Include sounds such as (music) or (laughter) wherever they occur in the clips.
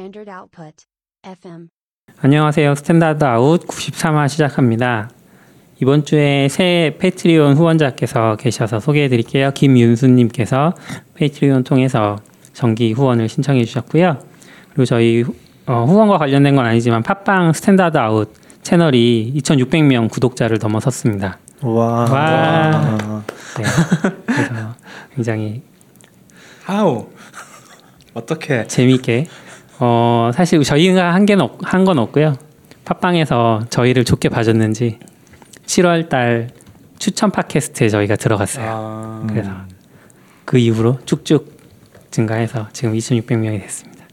Standard Output. FM. 안녕하세요. Standard Out 93화 시작합니다. 이번 주에 새 Patreon 후원자께서 계셔서 소개해 드릴게요. 김윤수님께서 Patreon 통해서 정기 후원을 신청해 주셨고요. 그리고 저희 후- 어, 후원과 관련된 건 아니지만 팟빵 Standard Out 채널이 2,600명 구독자를 넘어섰습니다. 와. 와. 네. 그래서 굉장히 How? 어떻게? 재미있게 어 사실 저희가 한 개는 한 건 없고요. 팟빵에서 저희를 좋게 봐줬는지 7월 달 추천 팟캐스트에 저희가 들어갔어요. 아, 그래서 그 이후로 쭉쭉 증가해서 지금 2,600명이 됐습니다.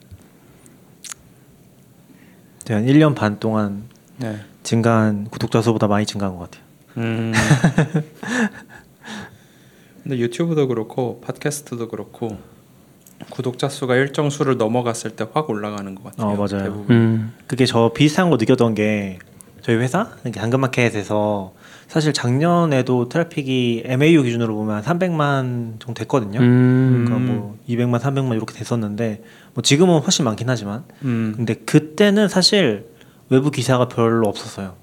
네, 한 1년 반 동안 네. 증가한 구독자 수보다 많이 증가한 것 같아요. 음. (laughs) 근데 유튜브도 그렇고 팟캐스트도 그렇고 구독자 수가 일정 수를 넘어갔을 때 확 올라가는 것 같아요. 어, 맞아요. 대부분. 음, 그게 저 비슷한 거 느꼈던 게 저희 회사 당근마켓에서 사실 작년에도 트래픽이 MAU 기준으로 보면 한 300만 정도 됐거든요. 음, 그러니까 뭐 200만, 300만 이렇게 됐었는데 뭐 지금은 훨씬 많긴 하지만 음. 근데 그때는 사실 외부 기사가 별로 없었어요.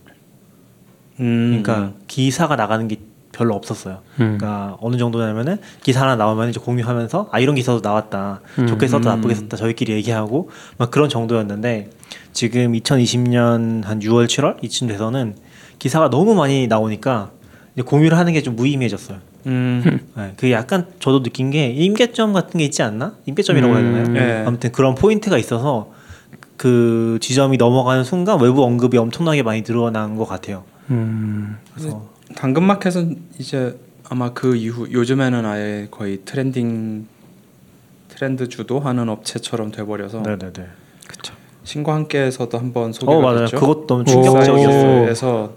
음. 그러니까 기사가 나가는 게 별로 없었어요. 음. 그러니까 어느 정도냐면은 기사 하나 나오면 이제 공유하면서 아 이런 기사도 나왔다 음. 좋게 썼다 음. 나쁘게 썼다 저희끼리 얘기하고 막 그런 정도였는데 지금 2020년 한 6월 7월 이쯤 돼서는 기사가 너무 많이 나오니까 이제 공유를 하는 게 좀 무의미해졌어요. 음. (laughs) 네, 그게 약간 저도 느낀 게 임계점 같은 게 있지 않나? 임계점이라고 해야 되나요? 음. 네. 아무튼 그런 포인트가 있어서 그 지점이 넘어가는 순간 외부 언급이 엄청나게 많이 늘어난 것 같아요. 음, 그래서 당근마켓은 이제 아마 그 이후 요즘에는 아예 거의 트렌딩 트렌드 주도하는 업체처럼 돼버려서 네네네. 그렇죠. 신과 함께에서도 한번 소개가 어 맞아요. 됐죠. 그것 너무 오. 충격적이었어요. 그래서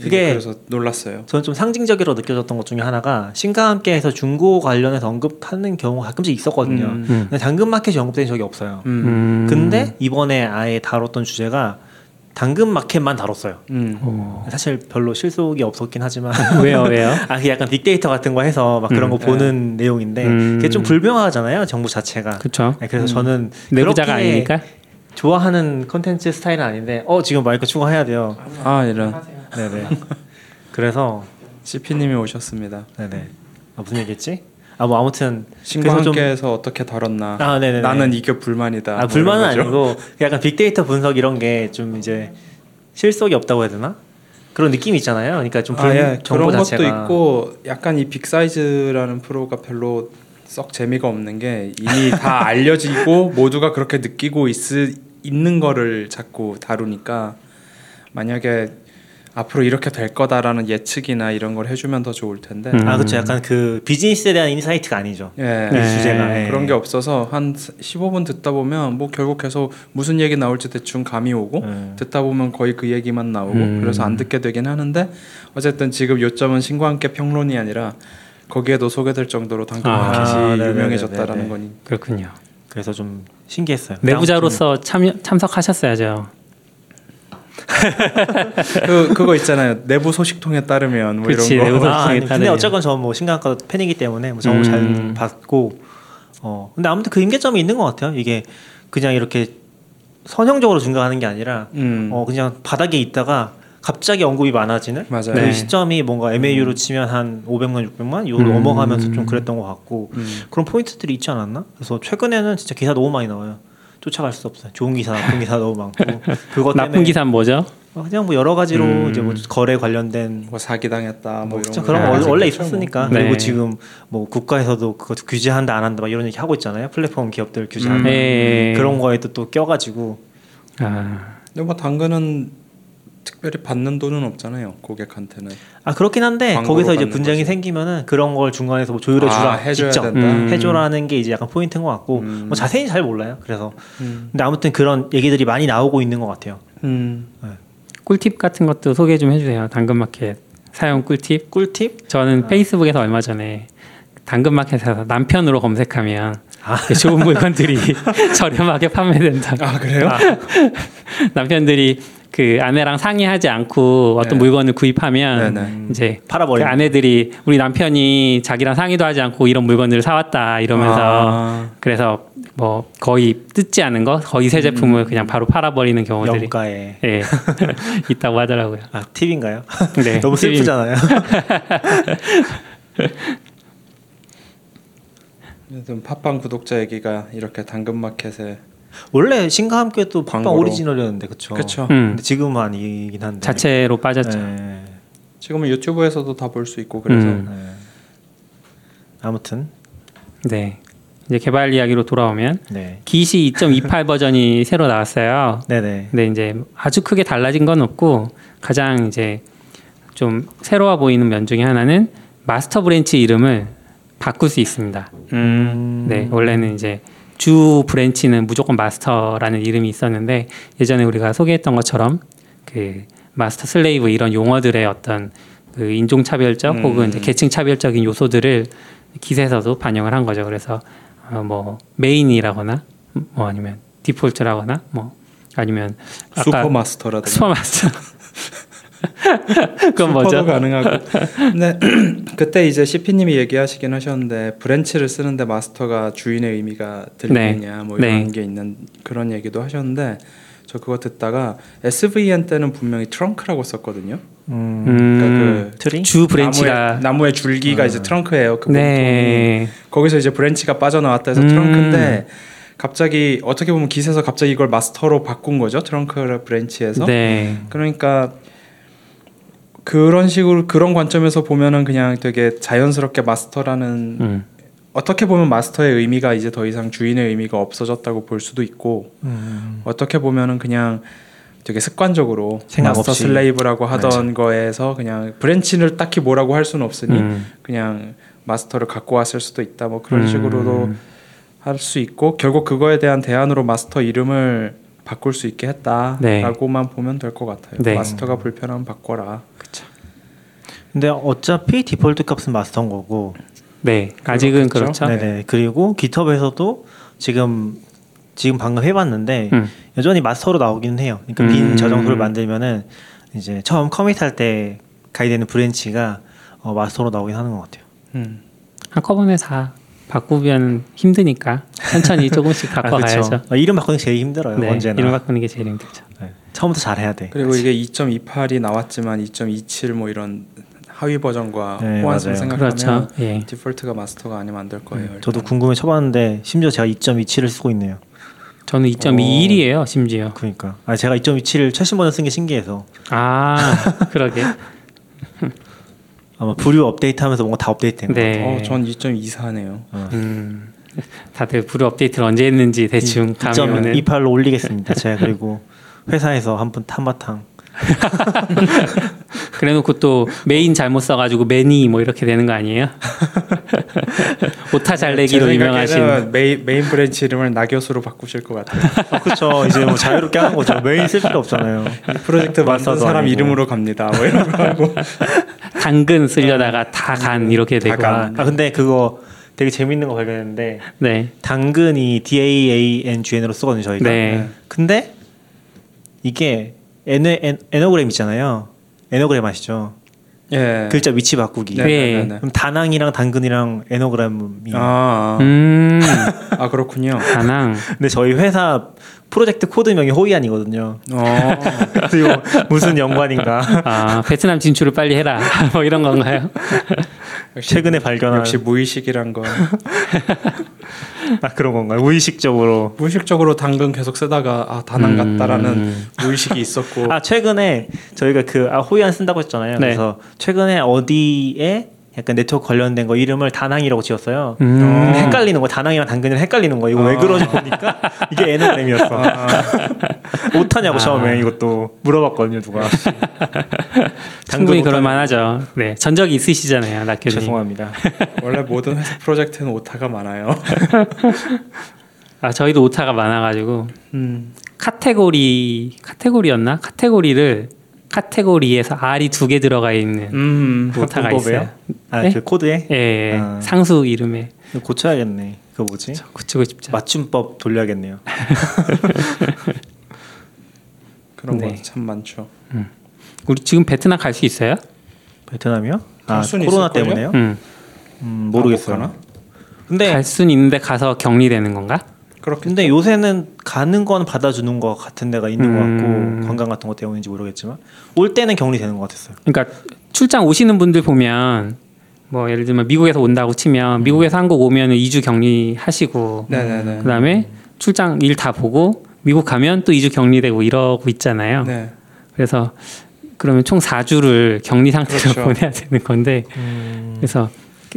그게- 그래서 놀랐어요. 저는 좀 상징적으로 느껴졌던 것 중에 하나가 신과 함께해서 중고 관련해서 언급하는 경우가 가끔씩 있었거든요. 음. 음, 근데 당근마켓이 언급된 적이 없어요. 음. 음, 근데 이번에 아예 다뤘던 주제가 당근마켓만 다뤘어요. 음. 오. 사실 별로 실속이 없었긴 하지만 (laughs) 왜요, 왜요? (laughs) 아, 약간 빅데이터 같은 거 해서 막 그런 음. 거 보는 내용인데 음. 그게 좀 불명하잖아요. 정부 자체가. 그렇죠. 네, 그래서 음. 저는 내부자가 아니니까. 좋아하는 컨텐츠 스타일은 아닌데 어 지금 마이크 추가해야 돼요. 아 이런 네네. 그래서 (laughs) CP님이 오셨습니다. 네네. 아, 무슨 얘기했지? 아 뭐 아무튼 신과 그래서 좀- 함께해서 어떻게 다뤘나. 아 네네. 나는 이게 불만이다. 아뭐 불만은. 아니고 약간 빅데이터 분석 이런 게 좀 이제 실속이 없다고 해야 되나? 그런 느낌이 있잖아요. 그러니까 좀 불, 아, 예. 정보 그런 자체가 것도 있고 약간 이 빅사이즈라는 프로가 별로 썩 재미가 없는 게 이미 다 (laughs) 알려지고 모두가 그렇게 느끼고 있, 있는 거를 자꾸 다루니까 만약에 앞으로 이렇게 될 거다라는 예측이나 이런 걸 해주면 더 좋을 텐데 음. 아 그렇죠. 약간 그 비즈니스에 대한 insight가 아니죠. 예. 이 네. 주제가 예. 그런 게 없어서 한 15분 듣다 보면 뭐 결국 계속 무슨 얘기 나올지 대충 감이 오고 예. 듣다 보면 거의 그 얘기만 나오고 음. 그래서 안 듣게 되긴 하는데 어쨌든 지금 요점은 신과 함께 평론이 아니라 거기에도 소개될 정도로 당근마켓이 아. 유명해졌다는 거니 그렇군요. 그래서 좀 신기했어요. 내부자로서 참여, 참석하셨어야죠. (laughs) 그 그거 있잖아요 내부 소식통에 따르면 뭐 그치, 이런 내부 거 소식- 아, 아니, 근데 따르면. 어쨌건 저뭐 신강과 팬이기 때문에 뭐 정보 음. 잘 받고 어 근데 아무튼 그 임계점이 있는 것 같아요. 이게 그냥 이렇게 선형적으로 증가하는 게 아니라 음. 어 그냥 바닥에 있다가 갑자기 언급이 많아지는 맞아요 그 네. 시점이 뭔가 MAU로 치면 한 500만, 600만 요로 음. 넘어가면서 좀 그랬던 것 같고 음. 그런 포인트들이 있지 않았나? 그래서 최근에는 진짜 기사 너무 많이 나와요. 쫓아갈 수 없어요. 좋은 기사, 나쁜 기사 너무 많고 그것 나쁜 기사는 뭐죠? 어, 그냥 뭐 여러 가지로 음. 이제 뭐 거래 관련된 뭐 사기 당했다 뭐뭐 이런 거 그런 거 아, 원- 원래 있겠죠, 뭐. 있었으니까 네. 그리고 지금 뭐 국가에서도 그거 규제한다 안 한다 막 이런 얘기 하고 있잖아요. 플랫폼 기업들 규제한다 음. 네. 그런 거에도 또 껴가지고 아, 근데 뭐 당근은 특별히 받는 돈은 없잖아요 고객한테는 아 그렇긴 한데 거기서 이제 분쟁이 거지. 생기면은 그런 걸 중간에서 뭐 조율해 주라 아, 해줘야 직접 된다. 음. 해줘라는 게 이제 약간 포인트인 것 같고 음. 뭐 자세히 잘 몰라요. 그래서 음. 근데 아무튼 그런 얘기들이 많이 나오고 있는 것 같아요. 음. 꿀팁 같은 것도 소개 좀 해주세요. 당근마켓 사용 꿀팁. 꿀팁? 저는 페이스북에서 얼마 전에 당근마켓에서 남편으로 검색하면 아. 좋은 물건들이 (laughs) 저렴하게 판매된다. 아 그래요? 남편들이 그 아내랑 상의하지 않고 어떤 네. 물건을 구입하면 네 네. 이제 그 팔아버리는. 아내들이 우리 남편이 자기랑 상의도 하지 않고 이런 물건을 사왔다 이러면서 아, 그래서 뭐 거의 뜯지 않은 거 거의 새 제품을 그냥 바로 팔아버리는 경우들이 영가에 예 (laughs) 있다고 하더라고요. 아 팁인가요? 네, (laughs) 너무 슬프잖아요. (laughs) 아무튼 팟빵 구독자 얘기가 이렇게 당근마켓에 원래 신과 함께 또 팟빵 광고로. 오리지널이었는데 그쵸? 그렇죠. 음, 근데 지금은 아니긴 한데. 자체로 빠졌죠. 네. 지금은 유튜브에서도 다 볼 수 있고 그래서 음. 네. 아무튼 네. 이제 개발 이야기로 돌아오면 네. 기시 2.28 버전이 (laughs) 새로 나왔어요. 네네. 근데 이제 아주 크게 달라진 건 없고 가장 이제 좀 새로워 보이는 면 중에 하나는 master branch 이름을 바꿀 수 있습니다. 음. 네, 원래는 이제 주 branch는 무조건 master라는 이름이 있었는데 예전에 우리가 소개했던 것처럼 그 master slave 이런 용어들의 어떤 그 인종 차별적 음. 혹은 이제 계층 차별적인 요소들을 Git에서도 반영을 한 거죠. 그래서 어, 뭐 main이라거나 뭐 아니면 default라거나 뭐 아니면 super master라든가 super master (laughs) 그건 뭐죠? super도 가능하고. 근데 (clears throat) 그때 이제 CP님이 얘기하시긴 하셨는데 branch를 쓰는데 master가 주인의 의미가 들리느냐 뭐 이런 네. 게 있는 그런 얘기도 하셨는데 저 그거 듣다가 SVN 때는 분명히 trunk라고 썼거든요. 음. 그러니까 음, 그 트리? 주 branch가 나무의, 나무의 줄기가 아. 이제 trunk예요. 그. 네. 거기서 이제 branch가 빠져나왔다 해서 음. trunk인데 갑자기 어떻게 보면 Git에서 갑자기 이걸 master로 바꾼 거죠. trunk branch에서. 네. 그러니까 그런 식으로 그런 관점에서 보면은 그냥 되게 자연스럽게 master라는 음. 어떻게 보면 master의 의미가 이제 더 이상 주인의 의미가 없어졌다고 볼 수도 있고 음. 어떻게 보면은 그냥 되게 습관적으로 생각 마스터 없이. slave라고 하던 거에서 그냥 branch를 딱히 뭐라고 할 수는 없으니 음. 그냥 master를 갖고 왔을 수도 있다 뭐 그런 음. 식으로도 할 수 있고 결국 그거에 대한 대안으로 마스터 이름을 바꿀 수 있게 했다라고만 보면 될 것 같아요. 네. master가 불편하면 바꿔라. 근데 어차피 디폴트 값은 master인 거고. 네. 아직은? 그렇죠. 네네. 그리고 GitHub에서도 지금 지금 방금 해봤는데 음. 여전히 master로 나오기는 해요. 그러니까 음. 빈 저장소를 만들면은 이제 처음 commit할 때 가이드되는 branch가 어, master로 나오긴 하는 것 같아요. 음. 한꺼번에 다 바꾸면 힘드니까 천천히 조금씩 바꿔가야죠. 그쵸. 아, 이름 바꾸는 게 제일 힘들어요. 네, 언제나. 이름 바꾸는 게 제일 힘들죠. 네. 처음부터 잘해야 돼. 그리고 이게 2.28이 나왔지만 2.27 뭐 이런 하위 버전과 네, 호환성 맞아요. 생각하면 그렇죠. 예. 디폴트가 마스터가 아니면 안 될 거예요. 음, 저도. 궁금해 쳐봤는데 심지어 제가 2.27을 쓰고 있네요. 저는 2.21이에요, 심지어. 그러니까 아 제가 2.27 최신 버전 쓴 게 신기해서 아, 그러게. (laughs) 아마 brew 업데이트하면서 뭔가 다 업데이트된 거 네. 어, 전 2.24네요. 음, 다들 brew 업데이트를 언제 했는지 대충 감이 오는. 2.28로 올리겠습니다. 제가 그리고 회사에서 한번 한바탕 (laughs) 그래놓고 또 메인 잘못 써가지고 매니 뭐 이렇게 되는 거 아니에요? (laughs) 오타 잘 내기로 제 유명하신. main, main branch 이름을 나교수로 바꾸실 것 같아요. 아, 그렇죠. 이제 뭐 자유롭게 하는 거죠. 메인 쓸 필요 없잖아요. 이 프로젝트 만든 사람 아니고. 이름으로 갑니다. 뭐 이런 거 하고. (laughs) 당근 쓰려다가 다 간 이렇게 다 되고. 간. 아 근데 그거 되게 재밌는 거 발견했는데 네. 당근이 D A A N G N으로 쓰거든요 저희가. 네. 근데 이게 엔, 엔, 에너그램 있잖아요. 에너그램 아시죠? 예. 글자 위치 바꾸기. 네, 네. 네, 네, 네. 그럼 다낭이랑 당근이랑 에너그램이. 아, 음, 아 그렇군요. 다낭. 근데 저희 회사 프로젝트 코드명이 호이안이거든요. 어, (laughs) 그리고 무슨 연관인가? 아, 베트남 진출을 빨리 해라. (laughs) 뭐 이런 건가요? 최근에 발견한 역시 무의식이란 거. (laughs) 아 그런 건가요? 무의식적으로. 무의식적으로 당근 계속 쓰다가 아 다낭 음. 같다라는 무의식이 있었고. 아 최근에 저희가 그 아, 호이안 쓴다고 했잖아요. 네. 그래서 최근에 어디에 약간 네트워크 관련된 거 이름을 다낭이라고 지었어요. 음. 어. 헷갈리는 거 다낭이랑 당근이랑 헷갈리는 거 이거 왜 아. 그러지 보니까 이게 (laughs) anagram이었어. 아, (laughs) 오타냐고 아. 처음에 이것도 물어봤거든요 누가. (laughs) 충분히 당근 그럴 오타냐고. 만하죠. 네. 전적이 있으시잖아요, 낙교님. 죄송합니다. 원래 모든 회사 프로젝트는 오타가 많아요. 아, 저희도 오타가 많아가지고 음. 카테고리 카테고리였나? 카테고리를 카테고리에서 R이 두 개 들어가 있는 음. 오타가 문법에요? 있어요. 아 네? 그 코드에 예, 예. 아. 상수 이름에 고쳐야겠네. 그거 뭐지? 고치고 싶죠. 맞춤법 돌려야겠네요. (laughs) 그런 네. 거참 많죠. 우리 지금 베트남 갈 수 있어요? 베트남이요? 아 코로나? 때문에요? 음. 음, 모르겠어요. 아? 근데 갈 수는 있는데 가서 격리되는 건가? 그렇게 근데 요새는 가는 건 받아주는 것 같은 데가 있는 음. 것 같고 관광 같은 것 때문인지 모르겠지만 올 때는 격리되는 것 같았어요. 그러니까 출장 오시는 분들 보면 뭐 예를 들면 미국에서 온다고 치면 미국에서 한국 오면은 2주 격리하시고 네네네. 그다음에 출장 일 다 보고 미국 가면 또 2주 격리되고 이러고 있잖아요. 네. 그래서 그러면 총 4주를 격리 상태로 그렇죠. (laughs) 보내야 되는 건데 그래서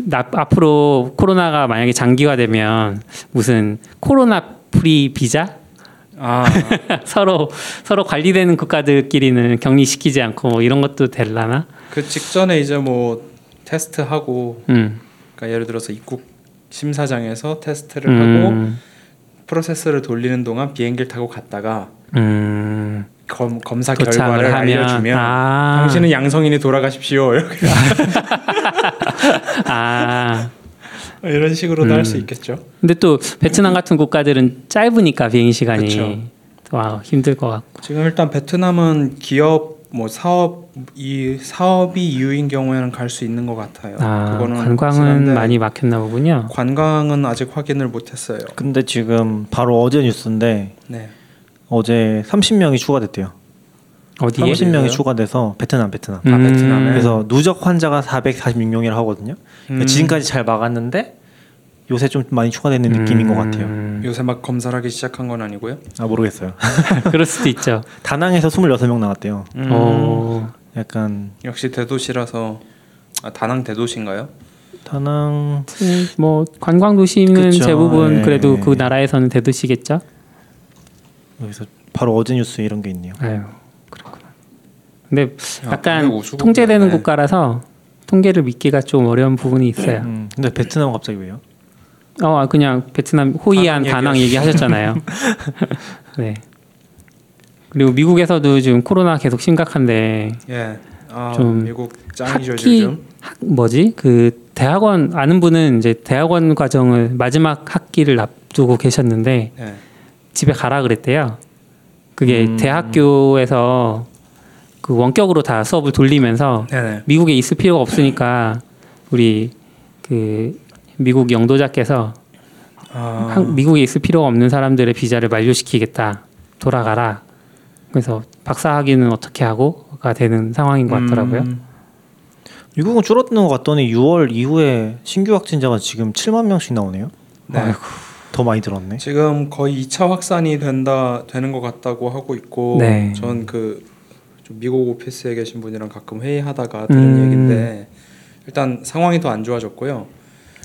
나, 앞으로 코로나가 만약에 장기화되면 무슨 코로나 free 비자 아 (laughs) 서로 서로 관리되는 국가들끼리는 격리시키지 않고 뭐 이런 것도 될라나? 그 직전에 이제 뭐 테스트 하고 음. 그러니까 예를 들어서 입국 심사장에서 테스트를 하고 음. 프로세스를 돌리는 동안 비행기를 타고 갔다가 음. 검, 검사 결과를 하면 알려주면 아. 당신은 양성인이 돌아가십시오 (laughs) 이렇게 아. 이런 식으로도 할수 음. 있겠죠. 근데 또 베트남 같은 국가들은 짧으니까 비행 시간이 그쵸. 와 힘들 것 같고. 지금 일단 베트남은 기업 뭐 사업 이 사업이 이유인 경우에는 갈 수 있는 것 같아요. 아, 그거는 관광은 많이 막혔나 보군요. 관광은 아직 확인을 못했어요. 근데 지금 바로 어제 뉴스인데 네. 어제 30명이 추가됐대요. 어디에? 30명이 추가돼서 베트남 베트남. 아, 베트남에? 그래서 누적 환자가 446명이라 하거든요. 그러니까 음. 지금까지 잘 막았는데 요새 좀 많이 추가되는 느낌인 것 같아요. 음. 요새 막 검사를 하기 시작한 건 아니고요. 아 모르겠어요. (laughs) 그럴 수도 있죠. 다낭에서 26명 나왔대요. 음. 어. 약간 역시 대도시라서 아, 다낭 대도시인가요? 다낭 뭐 관광 도시는 그쵸, 대부분 예. 그래도 그 나라에서는 대도시겠죠. 여기서 바로 어제 뉴스 이런 게 있네요. 아유 그렇구나. 근데 아, 약간 우수국이네. 통제되는 국가라서 통계를 믿기가 좀 어려운 부분이 있어요. 음, 근데 베트남 은 갑자기 왜요? 어 그냥 베트남 호이안 다낭 다낭 얘기 하셨잖아요. (laughs) 네. 그리고 미국에서도 지금 코로나 계속 심각한데 예. 아 좀 미국 짱이죠 학기 요즘. 학, 뭐지 그 대학원 아는 분은 이제 대학원 과정을 마지막 학기를 앞두고 계셨는데 예. 집에 가라 그랬대요. 그게 음. 대학교에서 그 원격으로 다 수업을 돌리면서 네네. 미국에 있을 필요가 없으니까 우리 그 미국 영도자께서 아, 한- 미국에 있을 필요가 없는 사람들의 비자를 만료시키겠다 돌아가라. 그래서 박사 학위는 어떻게 하고가 되는 상황인 것 같더라고요. 음, 미국은 줄어드는 것 같더니 6월 이후에 신규 확진자가 지금 7만 명씩 나오네요. 네. 더 많이 들었네. 지금 거의 2차 확산이 된다 되는 것 같다고 하고 있고 네. 전그 좀 미국 오피스에 계신 분이랑 가끔 회의하다가 들은 음. 얘기인데 일단 상황이 더 안 좋아졌고요.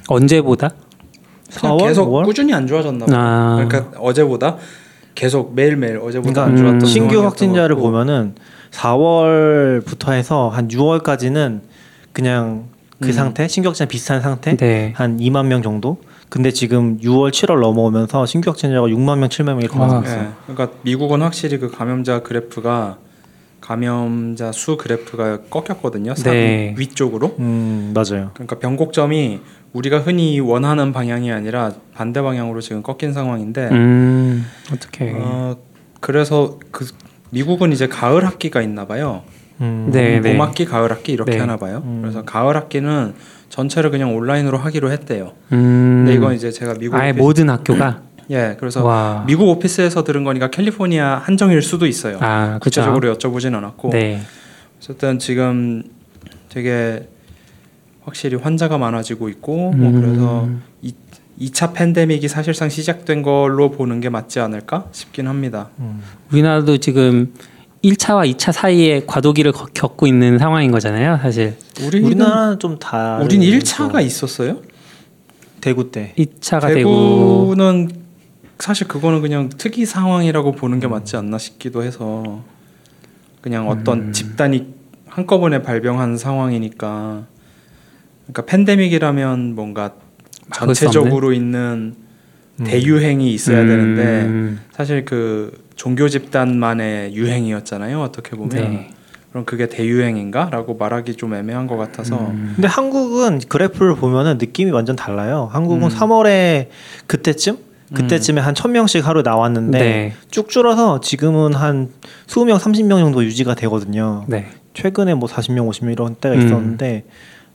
언제보다? 그냥 4월, 계속 5월? 꾸준히 안 좋아졌나 봐요. 아. 그러니까 어제보다 계속 매일매일 어제보다 그러니까 안 좋았던 음. 신규 확진자를. 보면은 4월부터 해서 한 6월까지는 그냥 그 음. 상태, 신규 확진자 비슷한 상태, 네. 한 2만 명 정도. 근데 지금 6월, 7월 넘어오면서 신규 확진자가 6만 명, 7만 명 이렇게 와. 나왔어요. 예, 그러니까 미국은 확실히 그 감염자 그래프가 감염자 수 그래프가 꺾였거든요. 상 네. 위쪽으로. 음 맞아요. 그러니까 변곡점이 우리가 흔히 원하는 방향이 아니라 반대 방향으로 지금 꺾인 상황인데 음 어떻게? 어, 그래서 그 미국은 이제 가을 학기가 있나 봐요. 음, 네, 네. 봄 학기, 가을 학기 이렇게 네. 하나 봐요. 음. 그래서 가을 학기는 전체를 그냥 온라인으로 하기로 했대요. 음. 근데 이건 이제 제가 미국 아예 오피스, 모든 학교가 (clears throat) 예, 그래서 와. 미국 오피스에서 들은 거니까 캘리포니아 한정일 수도 있어요. 아 그렇죠. 구체적으로 여쭤보진 않았고 네. 어쨌든 지금 되게 확실히 환자가 많아지고 있고 뭐 음. 그래서 이 2차 팬데믹이 사실상 시작된 걸로 보는 게 맞지 않을까 싶긴 합니다. 음. 우리나라도 지금 1차와 2차 사이에 과도기를 거- 겪고 있는 상황인 거잖아요, 사실. 우리는 우리나라는 좀 다. 우린 1차가 있었어요. 대구 때. 2차가 되고 대구 는 사실 그거는 그냥 특이 상황이라고 보는 게 맞지 않나 싶기도 해서 그냥 어떤 음. 집단이 한꺼번에 발병한 상황이니까 그러니까 팬데믹이라면 뭔가 전체적으로 있는 음. 대유행이 있어야 음. 되는데 사실 그 종교 집단만의 유행이었잖아요 어떻게 보면 네. 그럼 그게 대유행인가라고 말하기 좀 애매한 것 같아서 음. 근데 한국은 그래프를 보면은 느낌이 완전 달라요. 한국은 음. 3월에 그때쯤 그때쯤에 한 1000명씩 하루 나왔는데 네. 쭉 줄어서 지금은 한 20명, 30명 정도 유지가 되거든요. 네. 최근에 뭐 40명, 50명 이런 때가 음. 있었는데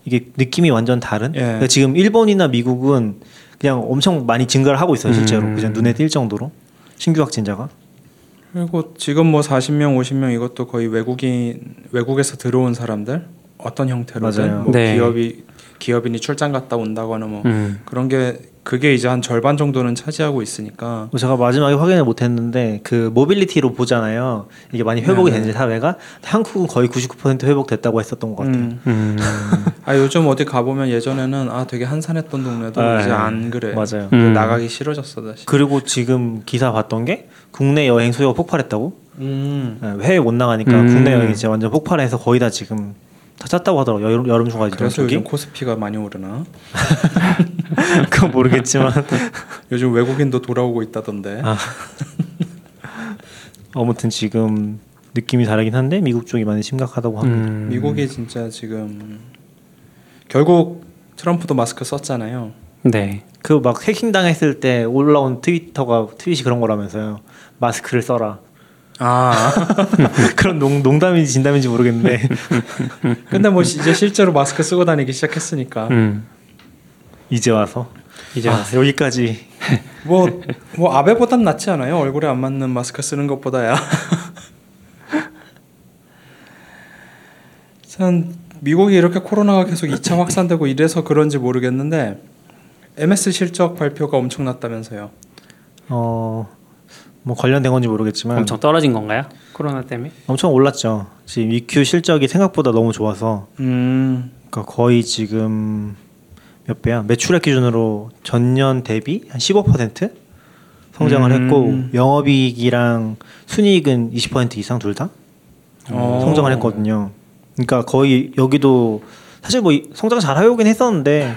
이게 느낌이 완전 다른. 예. 그러니까 지금 일본이나 미국은 그냥 엄청 많이 증가를 하고 있어요, 실제로. 음. 그냥 눈에 띌 정도로 신규 확진자가. 그리고 지금 뭐 40명, 50명 이것도 거의 외국인 외국에서 들어온 사람들 어떤 형태로든. 뭐 네. 기업이 기업인이 출장 갔다 온다거나 뭐 음. 그런 게 그게 이제 한 절반 정도는 차지하고 있으니까 뭐 제가 마지막에 확인을 못했는데 그 모빌리티로 보잖아요. 이게 많이 회복이 네. 되는지 사회가 한국은 거의 99% 회복됐다고 했었던 것 같아요. 음. 음. 아 요즘 어디 가 보면 예전에는 아 되게 한산했던 동네도 네. 이제 안 그래 맞아요. 음. 나가기 싫어졌어 다시 그리고 지금 기사 봤던 게 국내 여행 수요가 폭발했다고. 음. 네, 해외 못 나가니까 음. 국내 여행이 이제 완전 폭발해서 거의 다 지금 다 찼다고 하더라고요. 여름, 여름 휴가 이런 그래서. 요즘 코스피가 많이 오르나 (laughs) 그건 모르겠지만 (laughs) 요즘 외국인도 돌아오고 있다던데 아. 아무튼 지금 느낌이 다르긴 한데 미국 쪽이 많이 심각하다고 합니다. 음. 미국이 진짜 지금 결국 트럼프도 마스크 썼잖아요 네. 그 막 해킹 당했을 때 올라온 트위터가 트윗이 그런 거라면서요. 마스크를 써라. 아 (laughs) 그런 농, 농담인지 진담인지 모르겠는데 (laughs) 근데 뭐 이제 실제로 마스크 쓰고 다니기 시작했으니까 음. 이제 와서 이제 아, 여기까지 (laughs) 뭐뭐 아베보단 낫지 않아요? 얼굴에 안 맞는 마스크 쓰는 것보다야. 참 미국이 이렇게 코로나가 계속 2차 확산되고 이래서 그런지 모르겠는데 MS 실적 발표가 엄청났다면서요. 어 뭐 관련된 건지 모르겠지만 엄청 떨어진 건가요? 코로나 때문에? 엄청 올랐죠. 지금 EQ 실적이 생각보다 너무 좋아서 음. 그러니까 거의 지금 몇 배야? 매출액 기준으로 전년 대비 한 15% 성장을 음. 했고 영업이익이랑 순이익은 20% 이상 둘다 어. 성장을 했거든요. 그러니까 거의 여기도 사실 뭐 이- 성장 잘 하려긴 했었는데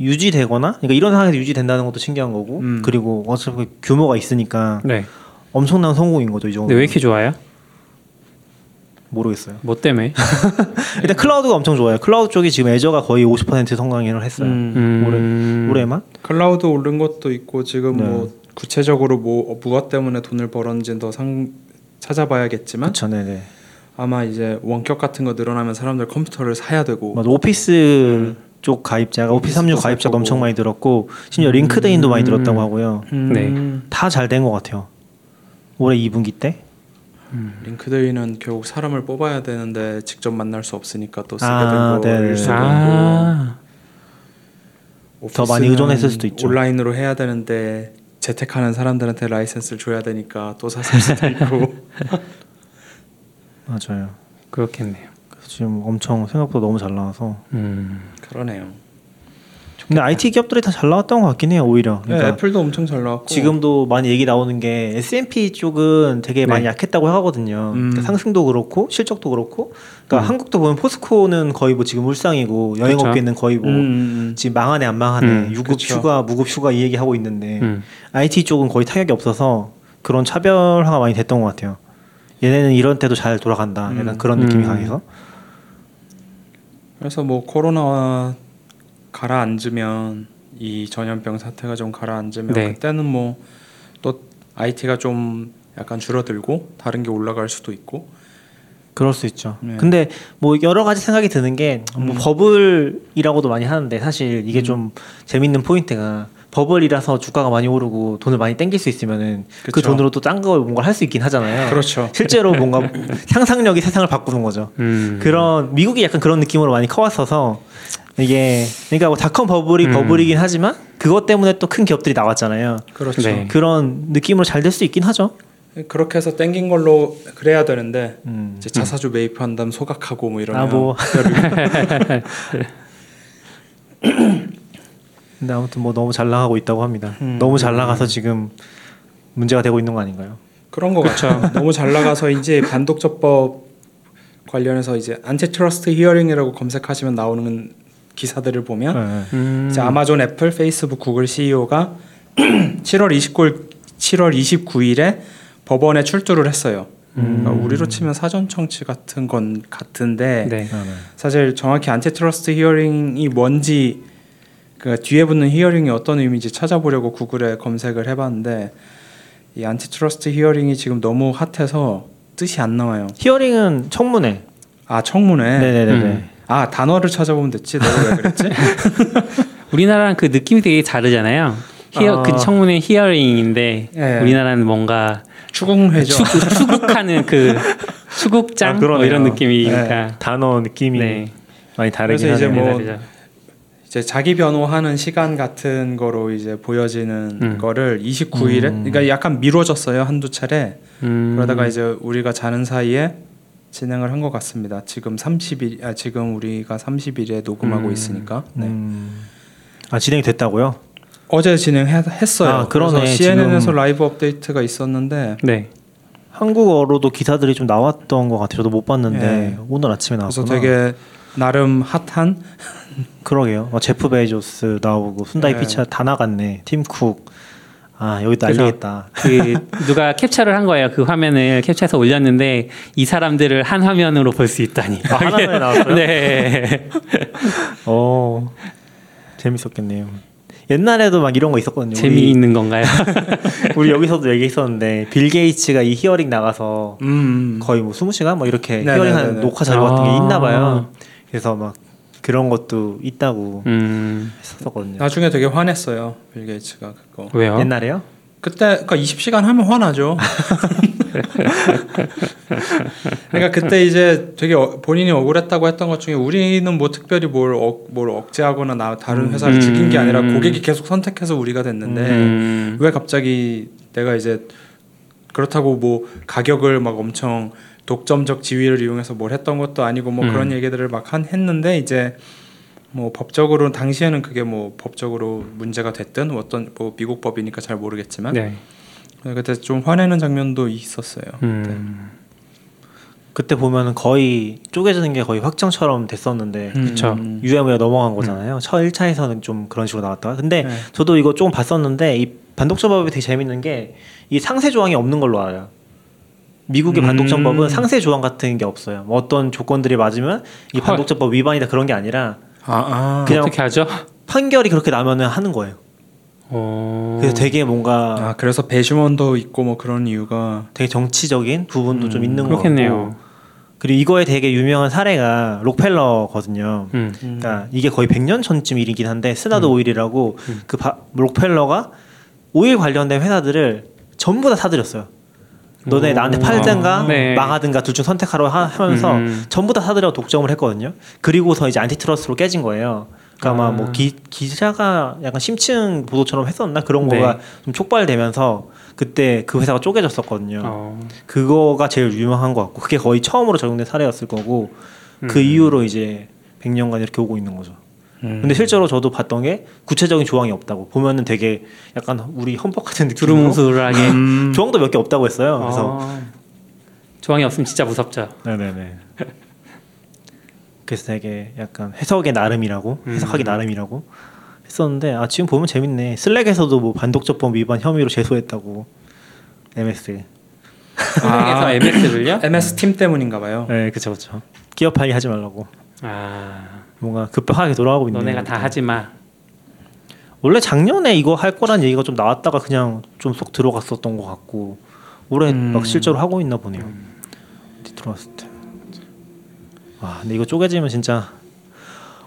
유지되거나 그러니까 이런 상황에서 유지된다는 것도 신기한 거고 음. 그리고 어차피 규모가 있으니까 네. 엄청난 성공인 거죠 이 정도. 근데 왜 이렇게 좋아요? 모르겠어요. 뭐 때문에? (laughs) 일단 클라우드가 엄청 좋아요. 클라우드 쪽이 지금 Azure가 거의 50% 성장을 했어요. 음. 음. 올해만. 클라우드 오른 것도 있고 지금 네. 뭐 구체적으로 뭐 무엇 때문에 돈을 벌었는지 더상 찾아봐야겠지만 그렇죠, 네네. 아마 이제 원격 같은 거 늘어나면 사람들 컴퓨터를 사야 되고 맞아, 오피스 쪽 가입자가 36 오피스도 살 가입자가 거고. 엄청 많이 늘었고 심지어 링크드인도 많이 늘었다고 하고요. 음. 다잘 된 것 같아요. 올해 2분기 때. 링크드인은 결국 사람을 뽑아야 되는데 직접 만날 수 없으니까 또 쓰게 아, 된 네네. 거일 수도 아. 있고 더 많이 의존했을 수도 있죠. 온라인으로 해야 되는데 재택하는 사람들한테 라이센스를 줘야 되니까 또 샀을 수도 있고 (laughs) 맞아요. 그렇겠네요. 지금 엄청 생각보다 너무 잘 나와서. 음. 그러네요. 근데 IT 기업들이 다 잘 나왔던 것 같긴 해요, 오히려. 네, 그러니까 애플도 엄청 잘 나왔고 지금도 많이 얘기 나오는 게 S&P 쪽은 되게 많이 네. 약했다고 하거든요. 음. 그러니까 상승도 그렇고 실적도 그렇고. 그러니까 음. 한국도 보면 포스코는 거의 뭐 지금 울상이고 여행업계는 거의 뭐 음, 음, 지금 망하네 안 망하네 음, 유급 그쵸. 휴가 무급 휴가 이 얘기 하고 있는데 음. IT 쪽은 거의 타격이 없어서 그런 차별화가 많이 됐던 것 같아요. 얘네는 이런 때도 잘 돌아간다. 음. 약간 그런 느낌이 음. 강해서. 그래서 뭐 코로나 가라앉으면 이 전염병 사태가 좀 가라앉으면 네. 그때는 뭐 또 IT가 좀 약간 줄어들고 다른 게 올라갈 수도 있고 그럴 수 있죠. 네. 근데 뭐 여러 가지 생각이 드는 게뭐 음. 버블이라고도 많이 하는데 사실 이게 음. 좀 재밌는 포인트가 버블이라서 주가가 많이 오르고 돈을 많이 땡길 수 있으면은 그 그쵸. 돈으로 또딴거 뭔가 할 수 있긴 하잖아요. 그렇죠. 실제로 뭔가 (laughs) 상상력이 세상을 바꾸는 거죠. 음. 그런 미국이 약간 그런 느낌으로 많이 커왔어서 이게 그러니까 뭐 닷컴 버블이 음. 버블이긴 하지만 그것 때문에 또 큰 기업들이 나왔잖아요. 그렇죠. 네. 그런 느낌으로 잘 될 수 있긴 하죠. 그렇게 해서 땡긴 걸로 그래야 되는데 음. 이제 자사주 매입한 다음 소각하고 뭐 이러면 아 뭐. (laughs) (laughs) 근데 아무튼 뭐 너무 잘 나가고 있다고 합니다. 음. 너무 잘 나가서 지금 문제가 되고 있는 거 아닌가요? 그런 거 같죠. 너무 잘 나가서 이제 반독점법 관련해서 이제 antitrust hearing이라고 검색하시면 나오는 기사들을 보면 네. 음. 이제 아마존, 애플, 페이스북, 구글 CEO가 7월 29일 7월 29일에 법원에 출두를 했어요. 음. 그러니까 우리로 치면 사전 청취 같은 것 같은데 네. 네. 네. 사실 정확히 antitrust hearing이 뭔지 그 뒤에 붙는 hearing이 어떤 의미인지 찾아보려고 구글에 검색을 해봤는데 이 antitrust hearing이 지금 너무 핫해서 뜻이 안 나와요. hearing은 청문회. 아 청문회. 네네네. 음. 아 단어를 찾아보면 됐지. 내가 왜 그랬지? (laughs) 우리나라랑 그 느낌이 되게 다르잖아요. 히어 아. 그 청문회 hearing인데 예. 우리나라는 뭔가 추궁회죠. 추, 추국 하는 그 (laughs) 추국장 아, 뭐. 이런 느낌이니까. 단어 느낌이 네. 많이 다르긴 그래서 이제 하네요. 뭐 다르죠. 이제 자기 변호하는 시간 같은 거로 이제 보여지는 음. 거를 29일에 음. 그러니까 약간 미뤄졌어요 한두 차례 음. 그러다가 이제 우리가 자는 사이에 진행을 한 것 같습니다. 지금 30일 아 지금 우리가 30일에 녹음하고 음. 있으니까 네. 음. 아 진행이 됐다고요? 어제 진행했어요. 아, 그러네. 그래서 CNN에서 지금- 라이브 업데이트가 있었는데 네. 한국어로도 기사들이 좀 나왔던 것 같아요. 저도 못 봤는데 예. 오늘 아침에 그래서 나왔구나. 되게 나름 핫한 그러게요. 어, 제프 베이조스 나오고 순다이 네. 피차 다 나갔네. 팀쿡. 아 여기 난리겠다. 그 누가 캡처를 한 거예요. 그 화면을 캡처해서 올렸는데 이 사람들을 한 화면으로 볼 수 있다니. 아, 하나만에 나왔어요? (laughs) 네. 어 재밌었겠네요. 옛날에도 막 이런 거 있었거든요. 재미있는 건가요? 우리, (laughs) 우리 여기서도 얘기했었는데 빌 게이츠가 이 hearing 나가서 음. 거의 뭐 20시간 뭐 이렇게 네네네네. hearing하는 녹화 자료 같은 게 아. 있나 봐요. 그래서 막 그런 것도 있다고 음. 했었거든요. 나중에 되게 화냈어요. 빌 게이츠가 그거. 왜요? 옛날에요? 그때 그러니까 20시간 하면 화나죠. (laughs) 그러니까 그때 이제 되게 어- 본인이 억울했다고 했던 것 중에 우리는 뭐 특별히 뭘, 억, 뭘 억제하거나 나 다른 회사를 음. 죽인 게 아니라 고객이 계속 선택해서 우리가 됐는데 음. 왜 갑자기 내가 이제 그렇다고 뭐 가격을 막 엄청 독점적 지위를 이용해서 뭘 했던 것도 아니고 뭐 음. 그런 얘기들을 막 한, 했는데 이제 뭐 법적으로 당시에는 그게 뭐 법적으로 문제가 됐든 어떤 뭐 미국 법이니까 잘 모르겠지만 네. 그때 좀 화내는 장면도 있었어요. 음. 그때 보면은 거의 쪼개지는 게 거의 확정처럼 됐었는데 그쵸. 음. 유야무야 넘어간 거잖아요. 첫 1차에서는 좀 그런 식으로 나왔다가 근데 네. 저도 이거 조금 봤었는데 이 반독점법이 되게 재밌는 게 이 상세 조항이 없는 걸로 알아요. 미국의 음. 반독점법은 상세 조항 같은 게 없어요. 뭐 어떤 조건들이 맞으면 이 헐. 반독점법 위반이다 그런 게 아니라 아, 아. 그냥 어떻게 하죠? 판결이 그렇게 나면은 하는 거예요. 어. 그래서 되게 뭔가 아 그래서 배심원도 있고 뭐 그런 이유가 되게 정치적인 부분도 좀 음, 있는 것 그렇겠네요. 같고 그리고 이거에 되게 유명한 사례가 록펠러거든요. 음. 그러니까 이게 거의 100년 전쯤 일이긴 한데 Standard 음. Oil이라고 음. 그 바, 록펠러가 오일 관련된 회사들을 전부 다 사들였어요. 너네 오. 나한테 팔든가 네. 망하든가 둘 중 선택하라고 하, 하면서 음. 전부 다 사들여 독점을 했거든요. 그리고서 이제 안티트러스로 깨진 거예요. 그러니까 아. 아마 뭐 기, 기자가 약간 심층 보도처럼 했었나 그런 네. 거가 좀 촉발되면서 그때 그 회사가 쪼개졌었거든요. 어. 그거가 제일 유명한 것 같고 그게 거의 처음으로 적용된 사례였을 거고 그 음. 이후로 이제 100년간 이렇게 오고 있는 거죠. 음. 근데 실제로 저도 봤던 게 구체적인 조항이 없다고 보면은 되게 약간 우리 헌법 같은 느낌으로 두루뭉술하게. 음. (laughs) 조항도 몇 개 없다고 했어요. 그래서 어. 조항이 없으면 진짜 무섭죠. 네네네. 그래서 되게 약간 해석의 나름이라고 해석하기 음. 나름이라고 했었는데 아 지금 보면 재밌네. 슬랙에서도 뭐 반독점법 위반 혐의로 제소했다고 MS. 아. MS를요? MS 팀 때문인가 봐요. 네, 그렇죠, 그렇죠. 기업 관리 하지 말라고 아, 뭔가 급하게 돌아가고 있는. 너네가 다 하지 마. 원래 작년에 이거 할 거란 얘기가 좀 나왔다가 그냥 좀 쏙 들어갔었던 것 같고 올해 음. 막 실제로 하고 있나 보네요. 어디 들어왔을 때. 와, 근데 이거 쪼개지면 진짜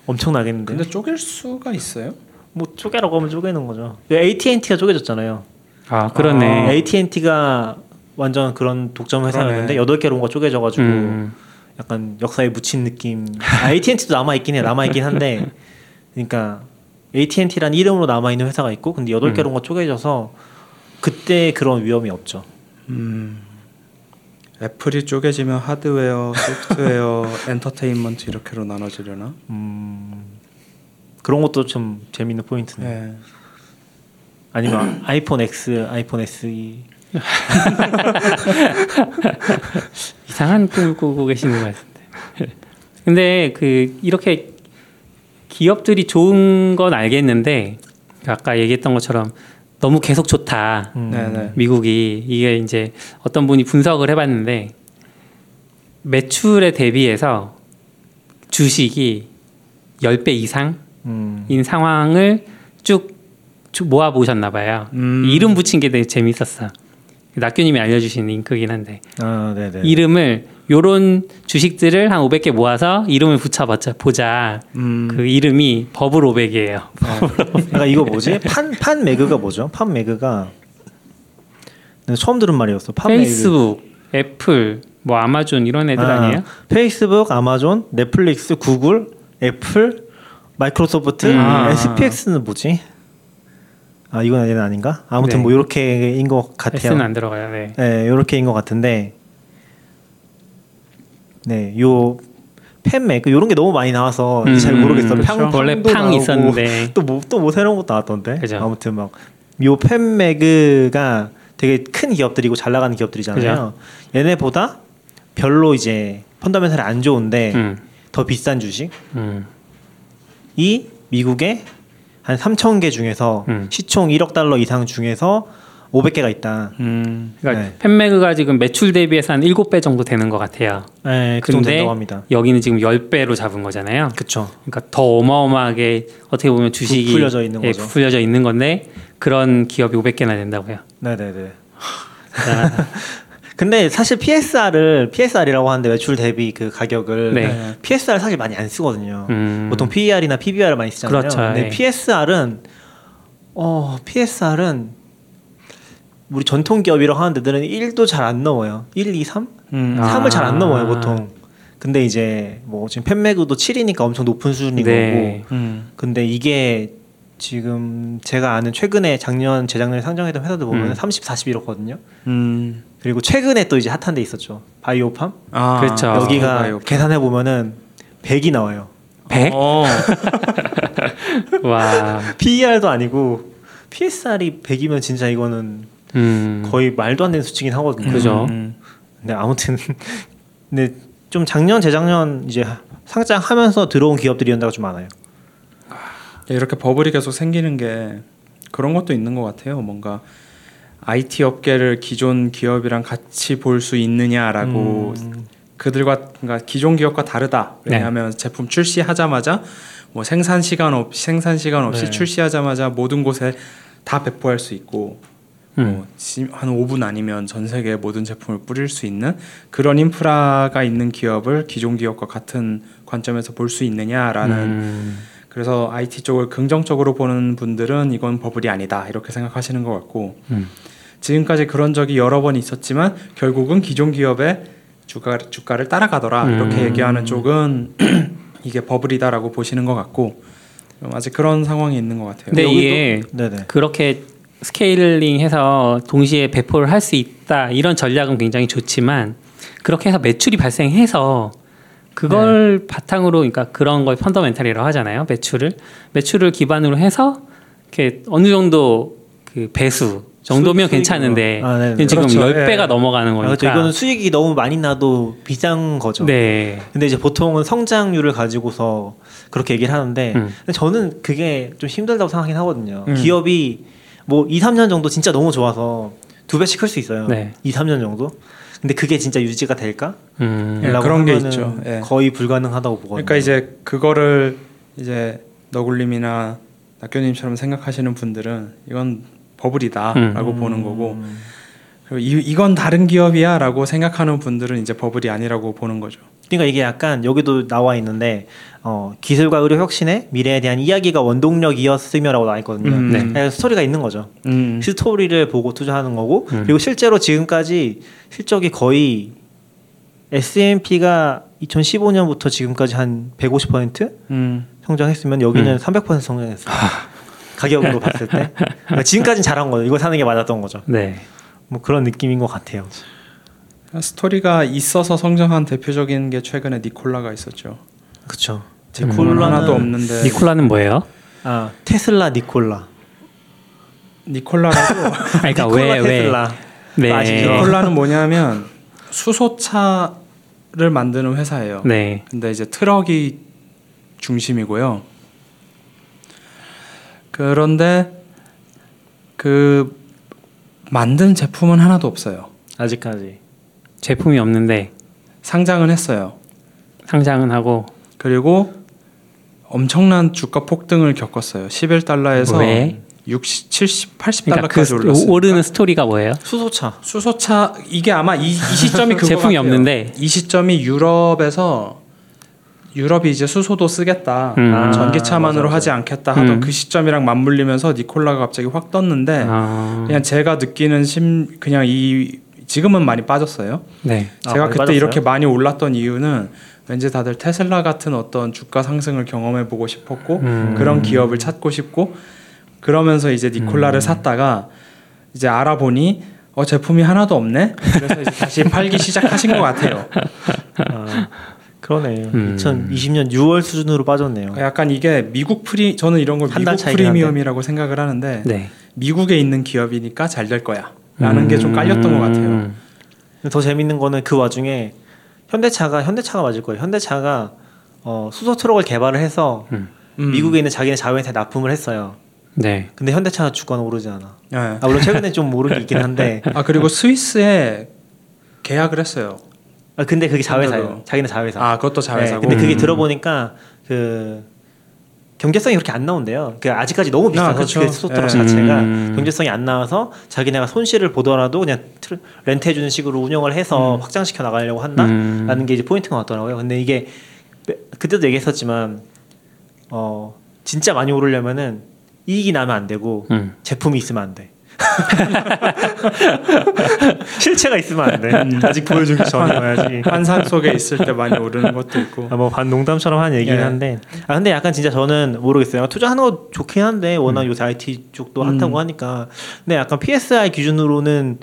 엄청 나겠는데. 근데 쪼갤 수가 있어요? 뭐 쪼개라고 하면 쪼개는 거죠. AT&T가 쪼개졌잖아요. 아, 그러네. AT&T가 완전 그런 독점 회사였는데. 여덟 개로 뭔가 쪼개져 가지고 음. 약간 역사에 묻힌 느낌. 아, AT&T도 남아 있긴 해, 남아 있긴 한데, 그러니까 AT&T란 이름으로 남아 있는 회사가 있고, 근데 여덟 개로 뭔가 쪼개져서 그때 그런 위험이 없죠. 음. 애플이 쪼개지면 하드웨어, 소프트웨어, (laughs) 엔터테인먼트 이렇게로 나눠지려나? 음, 그런 것도 좀 재밌는 포인트네. 네. 아니면 아이폰 X, 아이폰 SE. (laughs) 이상한 꿈을 꾸고 계시는 것 같은데. 근데 그 이렇게 기업들이 좋은 건 알겠는데 아까 얘기했던 것처럼 너무 계속 좋다. 음, 네네. 미국이 이게 이제 어떤 분이 분석을 해봤는데 매출에 대비해서 주식이 10배 이상 음. 상황을 쭉, 쭉 모아 보셨나 봐요. 음. 이름 붙인 게 되게 재밌었어. 낙규님이 알려주신 링크긴 한데 아, 네네. 이름을 요런 주식들을 한 500개 모아서 이름을 붙여보자 보자. 음. 그 이름이 버블 500이에요. 그러니까 이거 뭐지? 판, FANMAG가 뭐죠? FANMAG가 내가 처음 들은 말이었어. FANMAG. 페이스북, 애플, 뭐 아마존 이런 애들 아, 아, 니에요 페이스북, 아마존, 넷플릭스, 구글, 애플, 마이크로소프트, 음. SPX는 뭐지? 아 이건 얘는 아닌가? 아무튼 네. 뭐 이렇게인 것 같아요. S는 안 들어가요. 네. 네, 이렇게인 것 같은데, 네, 요 팬매그 이런 게 너무 많이 나와서 음, 잘 모르겠어. 음, 팡, 원래 팡도 팡 나오고 있었는데 또뭐 또뭐 새로운 것도 나왔던데. 그죠. 아무튼 막 요 팬매그가 되게 큰 기업들이고 잘 나가는 기업들이잖아요. 얘네보다 별로 이제 펀더멘탈이 안 좋은데 음, 더 비싼 주식이 음, 미국에 한 3천 개 중에서 음. 시총 1억 달러 이상 중에서 500개가 있다. 음. 그러니까 네. 팬매그가 지금 매출 대비해서 한 7배 정도 되는 것 같아요. 네, 그 정도 된다고 합니다. 여기는 지금 10배로 잡은 거잖아요. 그렇죠. 그러니까 더 어마어마하게 어떻게 보면 주식이 부풀려져 있는 예, 거죠. 부풀려져 있는 건데 그런 기업이 500개나 된다고요. 네 네 네. (laughs) 근데 사실 PSR을 PSR이라고 하는데 매출 대비 그 가격을 네. PSR 사실 많이 안 쓰거든요. 음. 보통 PER이나 PBR을 많이 쓰잖아요. 그렇죠. 근데 예. PSR은 어 PSR은 우리 전통 기업이라고 하는 데들은 1도 잘 안 넘어요. 1, 2, 3? 음. 아. 3을 잘안 넘어요 보통. 근데 이제 뭐 지금 팬매그도 7이니까 엄청 높은 수준인 네. 거고. 음. 근데 이게 지금 제가 아는 최근에 작년 재작년에 상장했던 회사들 보면 음. 30, 40 이렇거든요. 음. 그리고 최근에 또 이제 핫한 데 있었죠. 바이오팜. 아, 그렇죠. 여기가 바이오. 계산해 보면은 100이 나와요. 100? 어. (laughs) 와. PER도 아니고 PSR이 100이면 진짜 이거는 음. 거의 말도 안 되는 수치긴 하거든요. 그죠. 음. 근데 아무튼 (laughs) 근데 좀 작년 재작년 이제 상장하면서 들어온 기업들이 연다가 좀 많아요. 이렇게 버블이 계속 생기는 게 그런 것도 있는 것 같아요. 뭔가 IT 업계를 기존 기업이랑 같이 볼 수 있느냐라고 음, 그들과 그러니까 기존 기업과 다르다. 네. 왜냐하면 제품 출시하자마자 뭐 생산 시간 없 생산 시간 없이 네. 출시하자마자 모든 곳에 다 배포할 수 있고 음. 뭐 지- 한 5분 아니면 전 세계 모든 제품을 뿌릴 수 있는 그런 인프라가 있는 기업을 기존 기업과 같은 관점에서 볼 수 있느냐라는 음. 그래서 IT 쪽을 긍정적으로 보는 분들은 이건 버블이 아니다 이렇게 생각하시는 것 같고 음. 지금까지 그런 적이 여러 번 있었지만 결국은 기존 기업의 주가 주가를 따라가더라 음. 이렇게 얘기하는 쪽은 (clears throat) 이게 버블이다라고 보시는 것 같고 좀 아직 그런 상황이 있는 것 같아요. 근데 여기도- 이게 네네. 그렇게 스케일링해서 동시에 배포를 할 수 있다 이런 전략은 굉장히 좋지만 그렇게 해서 매출이 발생해서 그걸 네. 바탕으로 그러니까 그런 걸 펀더멘탈이라고 하잖아요 매출을 매출을 기반으로 해서 이렇게 어느 정도 그 배수 정도면 수- 괜찮은데. 아, 네네. 지금 그렇죠. 10배가 예. 넘어가는 아, 거니까 그렇죠. 이거는 수익이 너무 많이 나도 비싼 거죠. 네 근데 이제 보통은 성장률을 가지고서 그렇게 얘기를 하는데 음. 저는 그게 좀 힘들다고 생각하긴 하거든요. 음. 기업이 뭐 2, 3년 정도 진짜 너무 좋아서 두 배씩 클 수 있어요. 네. 2, 3년 정도. 근데 그게 진짜 유지가 될까? 음. 그런 게 있죠. 예. 거의 불가능하다고 보거든요. 그러니까 이제 그거를 이제 너굴님이나 낙교님처럼 생각하시는 분들은 이건 버블이다라고 음. 보는 거고 그리고 이, 이건 다른 기업이야라고 생각하는 분들은 이제 버블이 아니라고 보는 거죠. 그러니까 이게 약간 여기도 나와 있는데 어, 기술과 의료 혁신의 미래에 대한 이야기가 원동력이었으며라고 나와 있거든요. 음. 네. 그래서 스토리가 있는 거죠. 음. 스토리를 보고 투자하는 거고 음. 그리고 실제로 지금까지 실적이 거의 S&P가 2015년부터 지금까지 한 150% 음. 성장했으면 여기는 음. 300% 성장했어요. 가격으로 봤을 때 (laughs) 그러니까 지금까지는 잘한 거죠. 이거 사는 게 맞았던 거죠. 네 뭐 그런 느낌인 것 같아요. 스토리가 있어서 성장한 대표적인 게 최근에 니콜라가 있었죠. 그렇죠. 음. 니콜라 하나도 없는데 니콜라는 뭐예요? 아 테슬라 니콜라. 니콜라라고 (laughs) 아, 그러니까 니콜라 왜 왜? 테슬라. 네. 아시죠? 니콜라는 뭐냐면 수소차를 만드는 회사예요. 네. 근데 이제 트럭이 중심이고요. 그런데 그 만든 제품은 하나도 없어요. 아직까지. 제품이 없는데 상장은 했어요. 상장은 하고 그리고 엄청난 주가 폭등을 겪었어요. 11달러에서 왜? 60, 70, 80달러까지 그러니까 그 올랐어요. 오르는 스토리가 뭐예요? 수소차. 수소차 이게 아마 이, 이 시점이 그거 제품이 같아요. 없는데. 이 시점이 유럽에서 유럽이 이제 수소도 쓰겠다 음. 아, 전기차만으로 맞아, 하지 맞아. 않겠다 하던 음. 그 시점이랑 맞물리면서 니콜라가 갑자기 확 떴는데 아, 그냥 제가 느끼는 심 그냥 이 지금은 많이 빠졌어요. 네. 아, 제가 많이 그때 빠졌어요? 이렇게 많이 올랐던 이유는 왠지 다들 테슬라 같은 어떤 주가 상승을 경험해 보고 싶었고 음. 그런 기업을 찾고 싶고 그러면서 이제 니콜라를 음. 샀다가 이제 알아보니 어 제품이 하나도 없네. 그래서 이제 다시 (laughs) 팔기 시작하신 것 같아요. 아, 그러네. 음. 2020년 6월 수준으로 빠졌네요. 약간 이게 미국 프리 저는 이런 걸 미국. 프리미엄이라고 생각을 하는데 네. 미국에 있는 기업이니까 잘 될 거야 라는 게좀 깔렸던 것 같아요. 음. 더 재밌는 거는 그 와중에 현대차가 현대차가 맞을 거예요. 현대차가 어, 수소 트럭을 개발을 해서 음. 음. 미국에 있는 자기네 자회사에 납품을 했어요. 네. 근데 현대차 주가는 오르지 않아. 네. 아, 물론 최근에 좀 오른 게 있긴 한데. (laughs) 아 그리고 스위스에 계약을 했어요. 아, 근데 그게 자회사예요. 자기네 자회사. 아 그것도 자회사고. 네, 근데 그게 음. 들어보니까 그 경제성이 그렇게 안 나온대요. 그 아직까지 너무 비싸서 그쵸. 그 수소 트럭 예. 자체가 음. 경제성이 안 나와서 자기네가 손실을 보더라도 그냥 트르- 렌트해 주는 식으로 운영을 해서 음. 확장시켜 나가려고 한다라는 음. 게 이제 포인트가 같더라고요. 근데 이게 그때도 얘기했었지만 어 진짜 많이 오르려면은 이익이 나면 안 되고 음. 제품이 있으면 안 돼. (laughs) 실체가 있으면 안 돼. 아직 보여주기 전이어야지. 환상 속에 있을 때 많이 오르는 것도 있고. 아, 뭐 반 농담처럼 한 얘기긴 예. 한데 아 근데 약간 진짜 저는 모르겠어요 투자하는 거 좋긴 한데 워낙 요새 IT 쪽도 핫하고 음. 하니까 근데 약간 PSR 기준으로는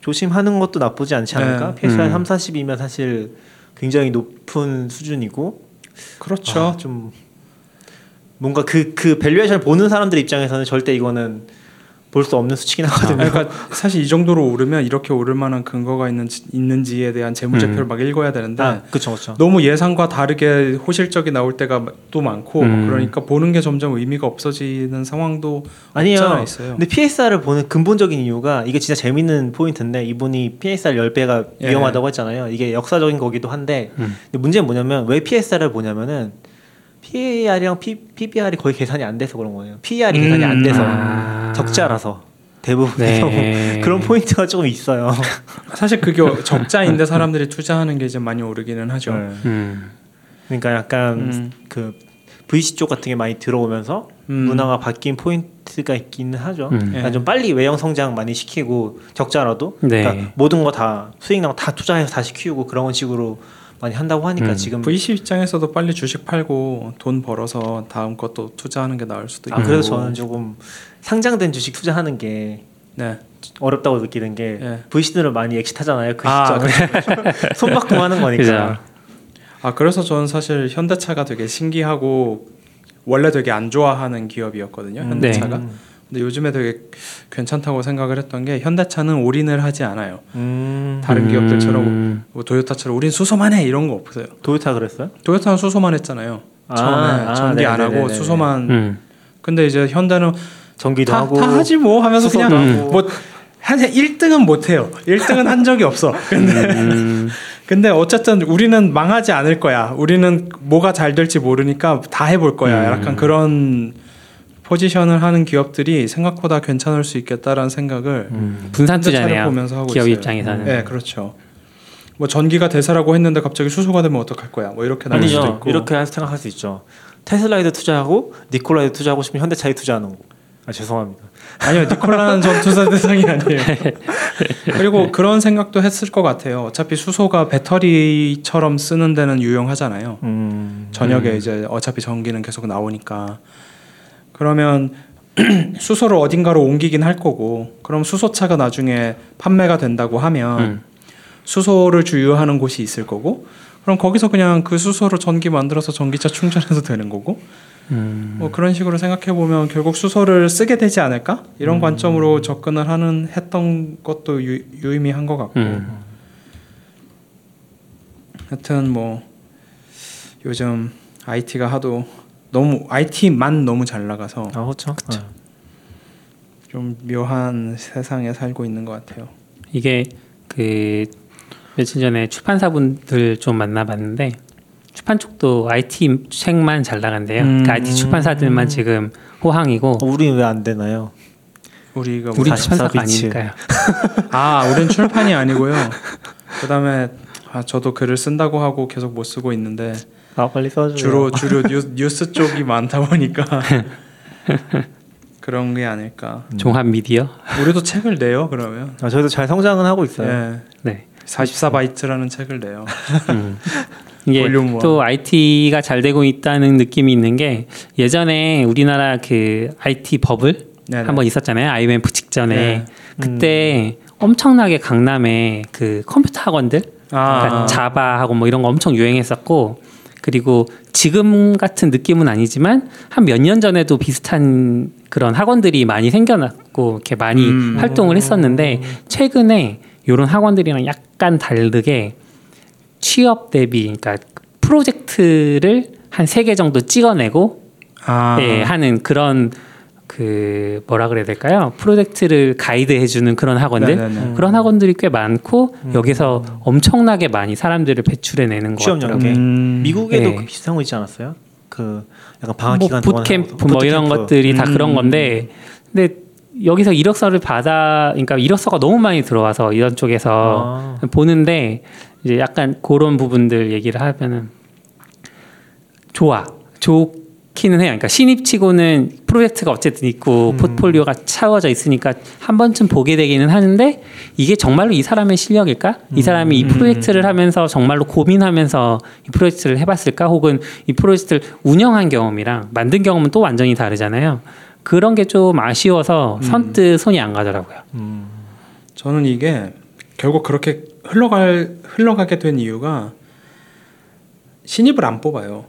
조심하는 것도 나쁘지 않지 않을까 네. PSR 음. 3, 40이면 사실 굉장히 높은 수준이고 그렇죠. 아, 좀 뭔가 그그 valuation을 보는 사람들 입장에서는 절대 이거는 볼 수 없는 수치긴 하거든요 그러니까 사실 이 정도로 오르면 이렇게 오를 만한 근거가 있는지, 있는지에 대한 재무제표를 음. 막 읽어야 되는데 아, 그쵸 그쵸 너무 예상과 다르게 호실적이 나올 때가 또 많고 음. 그러니까 보는 게 점점 의미가 없어지는 상황도 아니에요. 있어요. 근데 PSR을 보는 근본적인 이유가 이게 진짜 재밌는 포인트인데 이분이 PSR 10배가 예. 위험하다고 했잖아요. 이게 역사적인 거기도 한데 음. 근데 문제는 뭐냐면 왜 PSR을 보냐면은 PAR이랑 P, PBR이 거의 계산이 안 돼서 그런 거예요. PER이 계산이 안 돼서 아. 적자라서 대부분 네. 그런 포인트가 조금 있어요. (laughs) 사실 그게 적자인데 사람들이 투자하는 게 이제 많이 오르기는 하죠. 네. 음. 그러니까 약간 음. 그 VC 쪽 같은 게 많이 들어오면서 음. 문화가 바뀐 포인트가 있기는 하죠. 음. 그러니까 예. 좀 빨리 외형 성장 많이 시키고 적자라도 네. 그러니까 모든 거 다 수익 나고 다 투자해서 다시 키우고 그런 식으로 많이 한다고 하니까 음. 지금 VC 입장에서도 빨리 주식 팔고 돈 벌어서 다음 것도 투자하는 게 나을 수도 있고. 아 그래서 저는 조금 상장된 주식 투자하는 게 네. 어렵다고 느끼는 게 예. VC들은 많이 exit하잖아요. 그 아, 시점에 (laughs) 손바꿈 하는 거니까. 아 그래서 저는 사실 현대차가 되게 신기하고 원래 되게 안 좋아하는 기업이었거든요. 음. 현대차가. 음. 근데 요즘에 되게 괜찮다고 생각을 했던 게 현대차는 올인을 하지 않아요. 음. 다른 기업들처럼 음. 뭐 도요타처럼 우린 수소만 해 이런 거 없어요. 도요타 그랬어요? 도요타는 수소만 했잖아요. 아, 처음에 아, 전기 안 하고. 수소만. 음. 근데 이제 현대는 전기도 다, 하고 다 하지 뭐 하면서 그냥 하고. 뭐한 1등은 못 해요. 1등은 한 적이 없어. 근데 음. 근데 어쨌든 우리는 망하지 않을 거야. 우리는 뭐가 잘 될지 모르니까 다 해볼 거야. 음. 약간 그런 포지션을 하는 기업들이 생각보다 괜찮을 수 있겠다라는 생각을 음. 분산 투자네요. 보면서 하고 기업 있어요. 입장에서는. 네, 그렇죠. 뭐 전기가 대세라고 했는데 갑자기 수소가 되면 어떡할 거야? 뭐 이렇게 나올 수도. 있고. 이렇게 생각할 수 있죠. 테슬라에도 투자하고 니콜라에도 투자하고 싶으면 현대차에 투자하는 거. 아 죄송합니다. 아니요, 니콜라는 전 투자 (laughs) 대상이 아니에요. 그리고 그런 생각도 했을 것 같아요. 어차피 수소가 배터리처럼 쓰는 데는 유용하잖아요. 음. 저녁에 이제 어차피 전기는 계속 나오니까 그러면 (clears throat) 수소를 어딘가로 옮기긴 할 거고 그럼 수소차가 나중에 판매가 된다고 하면 음. 수소를 주유하는 곳이 있을 거고 그럼 거기서 그냥 그 수소로 전기 만들어서 전기차 충전해도 되는 거고 음. 뭐 그런 식으로 생각해 보면 결국 수소를 쓰게 되지 않을까 이런 음. 관점으로 접근을 하는 했던 것도 유, 유의미한 것 같고 음. 하여튼 뭐 요즘 IT가 하도 너무 IT만 너무 잘 나가서 아 그렇죠. 좀 묘한 세상에 살고 있는 것 같아요. 이게 그 며칠 전에 출판사분들 좀 만나봤는데 출판 쪽도 IT 책만 잘 나간대요. 음. 그러니까 IT 출판사들만 지금 호황이고 어, 우리는 왜안 되나요? 우리가 우리 44 출판사가 비치. 아니니까요. 아, 우린 출판이 아니고요. 그다음에 아, 저도 글을 쓴다고 하고 계속 못 쓰고 있는데 아 빨리 써줘요. 주로 주로 뉴스, 뉴스 쪽이 많다 보니까 (laughs) 그런 게 아닐까. 종합 미디어. 우리도 책을 내요 그러면. 아, 저희도 잘 성장은 하고 있어요. 예. 네. 44바이트라는 책을 내요. (laughs) 음. (laughs) 이게 volume one. 또 IT가 잘 되고 있다는 느낌이 있는 게 예전에 우리나라 그 IT 버블 네네. 한번 있었잖아요. IMF 직전에 네. 그때 엄청나게 강남에 그 컴퓨터 학원들 그러니까 아, 자바하고 뭐 이런 거 엄청 유행했었고 그리고 지금 같은 느낌은 아니지만 한 몇 년 전에도 비슷한 그런 학원들이 많이 생겨났고 이렇게 많이 음. 활동을 했었는데 최근에 이런 학원들이랑 약간 다르게 취업 대비 그러니까 프로젝트를 한 세 개 정도 찍어내고 아, 예, 하는 그런 그 뭐라 그래야 될까요? 프로젝트를 가이드해 주는 그런 학원들 네네네. 그런 학원들이 꽤 많고 여기서 엄청나게 많이 사람들을 배출해 내는 것 취업 같더라고요. 음, 미국에도 네. 그 비슷한 거 있지 않았어요? 그 약간 방학 뭐 기간 동안 하는 거. 뭐 이런. 것들이 다 음. 그런 건데 근데 여기서 이력서를 받아 그러니까 이력서가 너무 많이 들어와서 이런 쪽에서 아. 보는데 이제 약간 그런 부분들 얘기를 하면은 좋아 좋 기는 해요. 그러니까 신입치고는 프로젝트가 어쨌든 있고 음. 포트폴리오가 차워져 있으니까 한 번쯤 보게 되기는 하는데 이게 정말로 이 사람의 실력일까? 이 사람이 이 음. 프로젝트를 하면서 정말로 고민하면서 이 프로젝트를 해봤을까? 혹은 이 프로젝트를 운영한 경험이랑 만든 경험은 또 완전히 다르잖아요. 그런 게 좀 아쉬워서 선뜻 손이 안 가더라고요. 음. 저는 이게 결국 그렇게 흘러갈 흘러가게 된 이유가 신입을 안 뽑아요.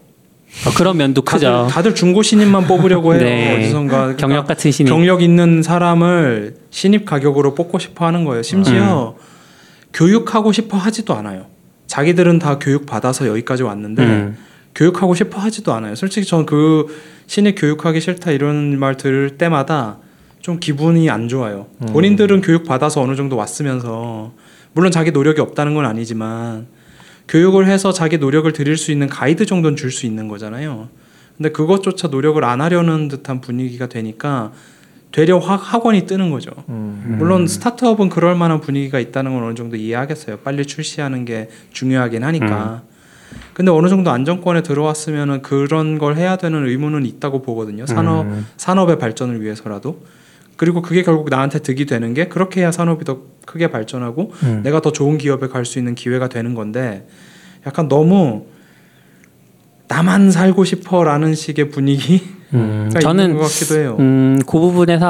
어, 그런 면도 크죠. 다들, 다들 중고 신입만 뽑으려고 해요. (laughs) 네. 어디선가 그러니까 경력 같은 신입. 경력 있는 사람을 신입 가격으로 뽑고 싶어 하는 거예요. 심지어 음. 교육하고 싶어 하지도 않아요. 자기들은 다 교육 받아서 여기까지 왔는데 음. 교육하고 싶어 하지도 않아요. 솔직히 저는 그 신입 교육하기 싫다 이런 말 들을 때마다 좀 기분이 안 좋아요. 음. 본인들은 교육 받아서 어느 정도 왔으면서 물론 자기 노력이 없다는 건 아니지만 교육을 해서 자기 노력을 드릴 수 있는 가이드 정도는 줄 수 있는 거잖아요. 근데 그것조차 노력을 안 하려는 듯한 분위기가 되니까 되려 학- 학원이 뜨는 거죠. 음. 물론 스타트업은 그럴 만한 분위기가 있다는 건 어느 정도 이해하겠어요. 빨리 출시하는 게 중요하긴 하니까. 근데 어느 정도 안정권에 들어왔으면은 그런 걸 해야 되는 의무는 있다고 보거든요. 산업 음. 산업의 발전을 위해서라도. 그리고 그게 결국 나한테 득이 되는 게 그렇게 해야 산업이 더 크게 발전하고 음. 내가 더 좋은 기업에 갈 수 있는 기회가 되는 건데 약간 너무 나만 살고 싶어라는 식의 분위기가 음. (laughs) 있는 저는 것 같기도 해요. 음, 그 부분에서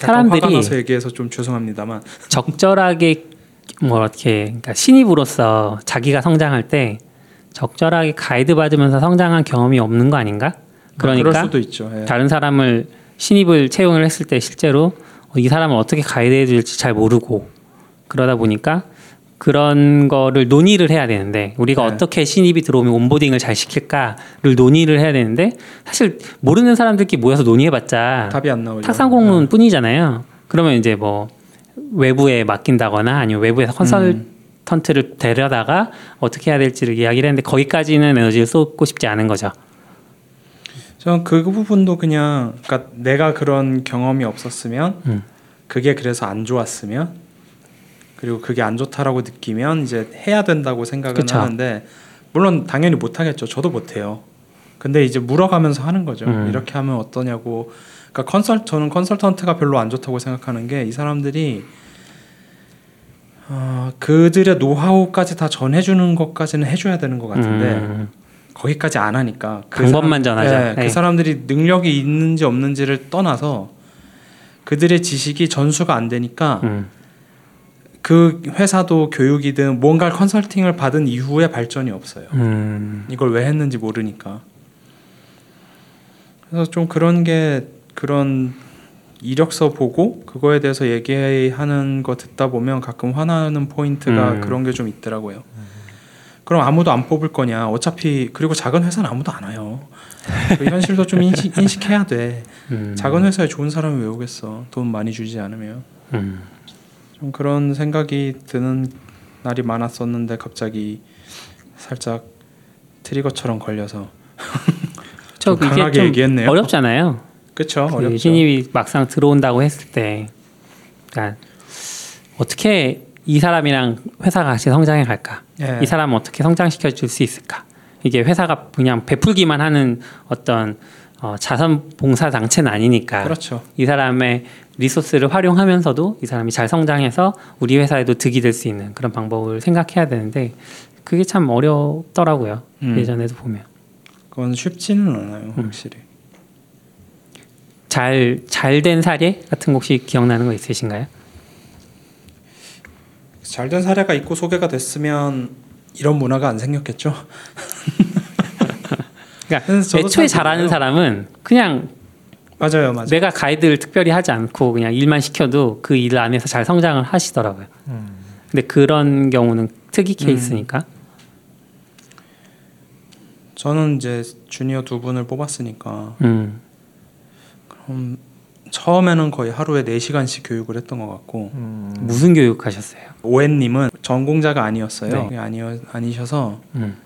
약간 화가 사람들이 나서 얘기해서 좀 죄송합니다만 (laughs) 적절하게 뭐 이렇게 그러니까 신입으로서 자기가 성장할 때 적절하게 가이드 받으면서 성장한 경험이 없는 거 아닌가? 그럴 그러니까 수도 있죠. 예. 다른 사람을 신입을 채용을 했을 때 실제로 어, 이 사람을 어떻게 가이드해 줄지 잘 모르고 그러다 보니까 그런 거를 논의를 해야 되는데 우리가 네. 어떻게 신입이 들어오면 온보딩을 잘 시킬까를 논의를 해야 되는데 사실 모르는 사람들끼리 모여서 논의해봤자 답이 안 나오죠. 탁상 공문 뿐이잖아요. 그러면 이제 뭐 외부에 맡긴다거나 아니면 외부에서 컨설턴트를 데려다가 어떻게 해야 될지를 이야기를 했는데 거기까지는 에너지를 쏟고 싶지 않은 거죠. 저는 그 부분도 그냥 그러니까 내가 그런 경험이 없었으면 음. 그게 그래서 안 좋았으면 그리고 그게 안 좋다라고 느끼면 이제 해야 된다고 생각은 그쵸. 하는데 물론 당연히 못 하겠죠. 저도 못 해요. 근데 이제 물어가면서 하는 거죠. 음. 이렇게 하면 어떠냐고. 그러니까 컨설 저는 컨설턴트가 별로 안 좋다고 생각하는 게 이 사람들이 어, 그들의 노하우까지 다 전해주는 것까지는 해줘야 되는 것 같은데 음. 거기까지 안 하니까 그 방법만 전하죠. 예, 그 네. 사람들이 능력이 있는지 없는지를 떠나서 그들의 지식이 전수가 안 되니까 음. 그 회사도 교육이든 뭔가 컨설팅을 받은 이후에 발전이 없어요. 음. 이걸 왜 했는지 모르니까. 그래서 좀 그런 게 그런 이력서 보고 그거에 대해서 얘기하는 거 듣다 보면 가끔 화나는 포인트가 음. 그런 게 좀 있더라고요. 그럼 아무도 안 뽑을 거냐? 어차피 그리고 작은 회사는 아무도 안 와요. 그 현실도 좀 인식, (laughs) 인식해야 돼. 음. 작은 회사에 좋은 사람이 왜 오겠어? 돈 많이 주지 않으면. 음. 좀 그런 생각이 드는 날이 많았었는데 갑자기 살짝 트리거처럼 걸려서 (laughs) 저 강하게 좀 얘기했네요. 어렵잖아요. 그쵸 그 어렵죠. 신입이 막상 들어온다고 했을 때, 그러니까 어떻게 이 사람이랑 회사가 같이 성장해 갈까? 예. 이 사람을 어떻게 성장시켜 줄 수 있을까? 이게 회사가 그냥 베풀기만 하는 어떤 어, 자선 봉사 단체는 아니니까 그렇죠. 이 사람의 리소스를 활용하면서도 이 사람이 잘 성장해서 우리 회사에도 득이 될 수 있는 그런 방법을 생각해야 되는데 그게 참 어렵더라고요. 음. 예전에도 보면 그건 쉽지는 않아요 음. 확실히. 잘잘 된 사례 같은 거 혹시 기억나는 거 있으신가요? 잘 된 사례가 있고 소개가 됐으면 이런 문화가 안 생겼겠죠. (laughs) 그러니까 애초에 잘 잘하는. 사람은 그냥 맞아요, 맞아요. 내가 가이드를 특별히 하지 않고 그냥 일만 시켜도 그 일 안에서 잘 성장을 하시더라고요. 음. 근데 그런 경우는 특이 케이스니까. 저는 이제 주니어 두 분을 뽑았으니까 음. 그럼 처음에는 거의 하루에 4시간씩 교육을 했던 것 같고 음. 무슨 교육 하셨어요? 오엔님은 전공자가 아니었어요. 네. 아니어 아니셔서 음.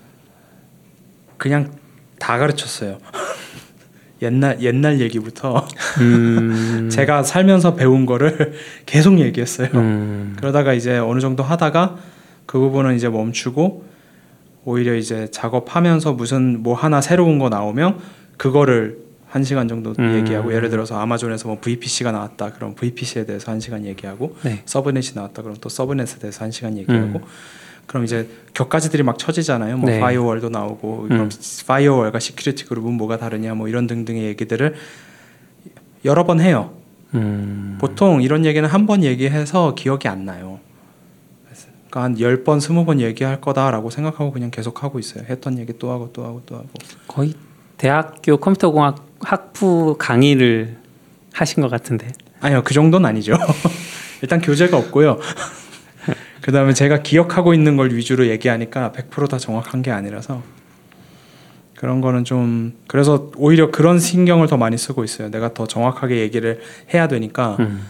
그냥 다 가르쳤어요. (laughs) 옛날 옛날 얘기부터 음. (laughs) 제가 살면서 배운 거를 (laughs) 계속 얘기했어요. 음. 그러다가 이제 어느 정도 하다가 그 부분은 이제 멈추고 오히려 이제 작업하면서 무슨 뭐 하나 새로운 거 나오면 그거를 한 시간 정도 음. 얘기하고 예를 들어서 아마존에서 뭐 VPC가 나왔다 그럼 VPC에 대해서 한 시간 얘기하고 네. subnet이 나왔다 그럼 또 subnet에 대해서 한 시간 얘기하고 음. 그럼 이제 곁가지들이 막 쳐지잖아요. 뭐 네. firewall도 나오고 그럼 음. firewall과 security group은 뭐가 다르냐 뭐 이런 등등의 얘기들을 여러 번 해요. 음. 보통 이런 얘기는 한 번 얘기해서 기억이 안 나요. 그러니까 한 10번, 20번 얘기할 거다라고 생각하고 그냥 계속 하고 있어요. 했던 얘기 또 하고 또 하고 또 하고. 거의 대학교 컴퓨터공학 학부 강의를 하신 것 같은데. 아니요. 그 정도는 아니죠. (laughs) 일단 교재가 없고요. (laughs) 그 다음에 제가 기억하고 있는 걸 위주로 얘기하니까 100%다 정확한 게 아니라서 그런 거는 좀 그래서 오히려 그런 신경을 더 많이 쓰고 있어요. 내가 더 정확하게 얘기를 해야 되니까 음.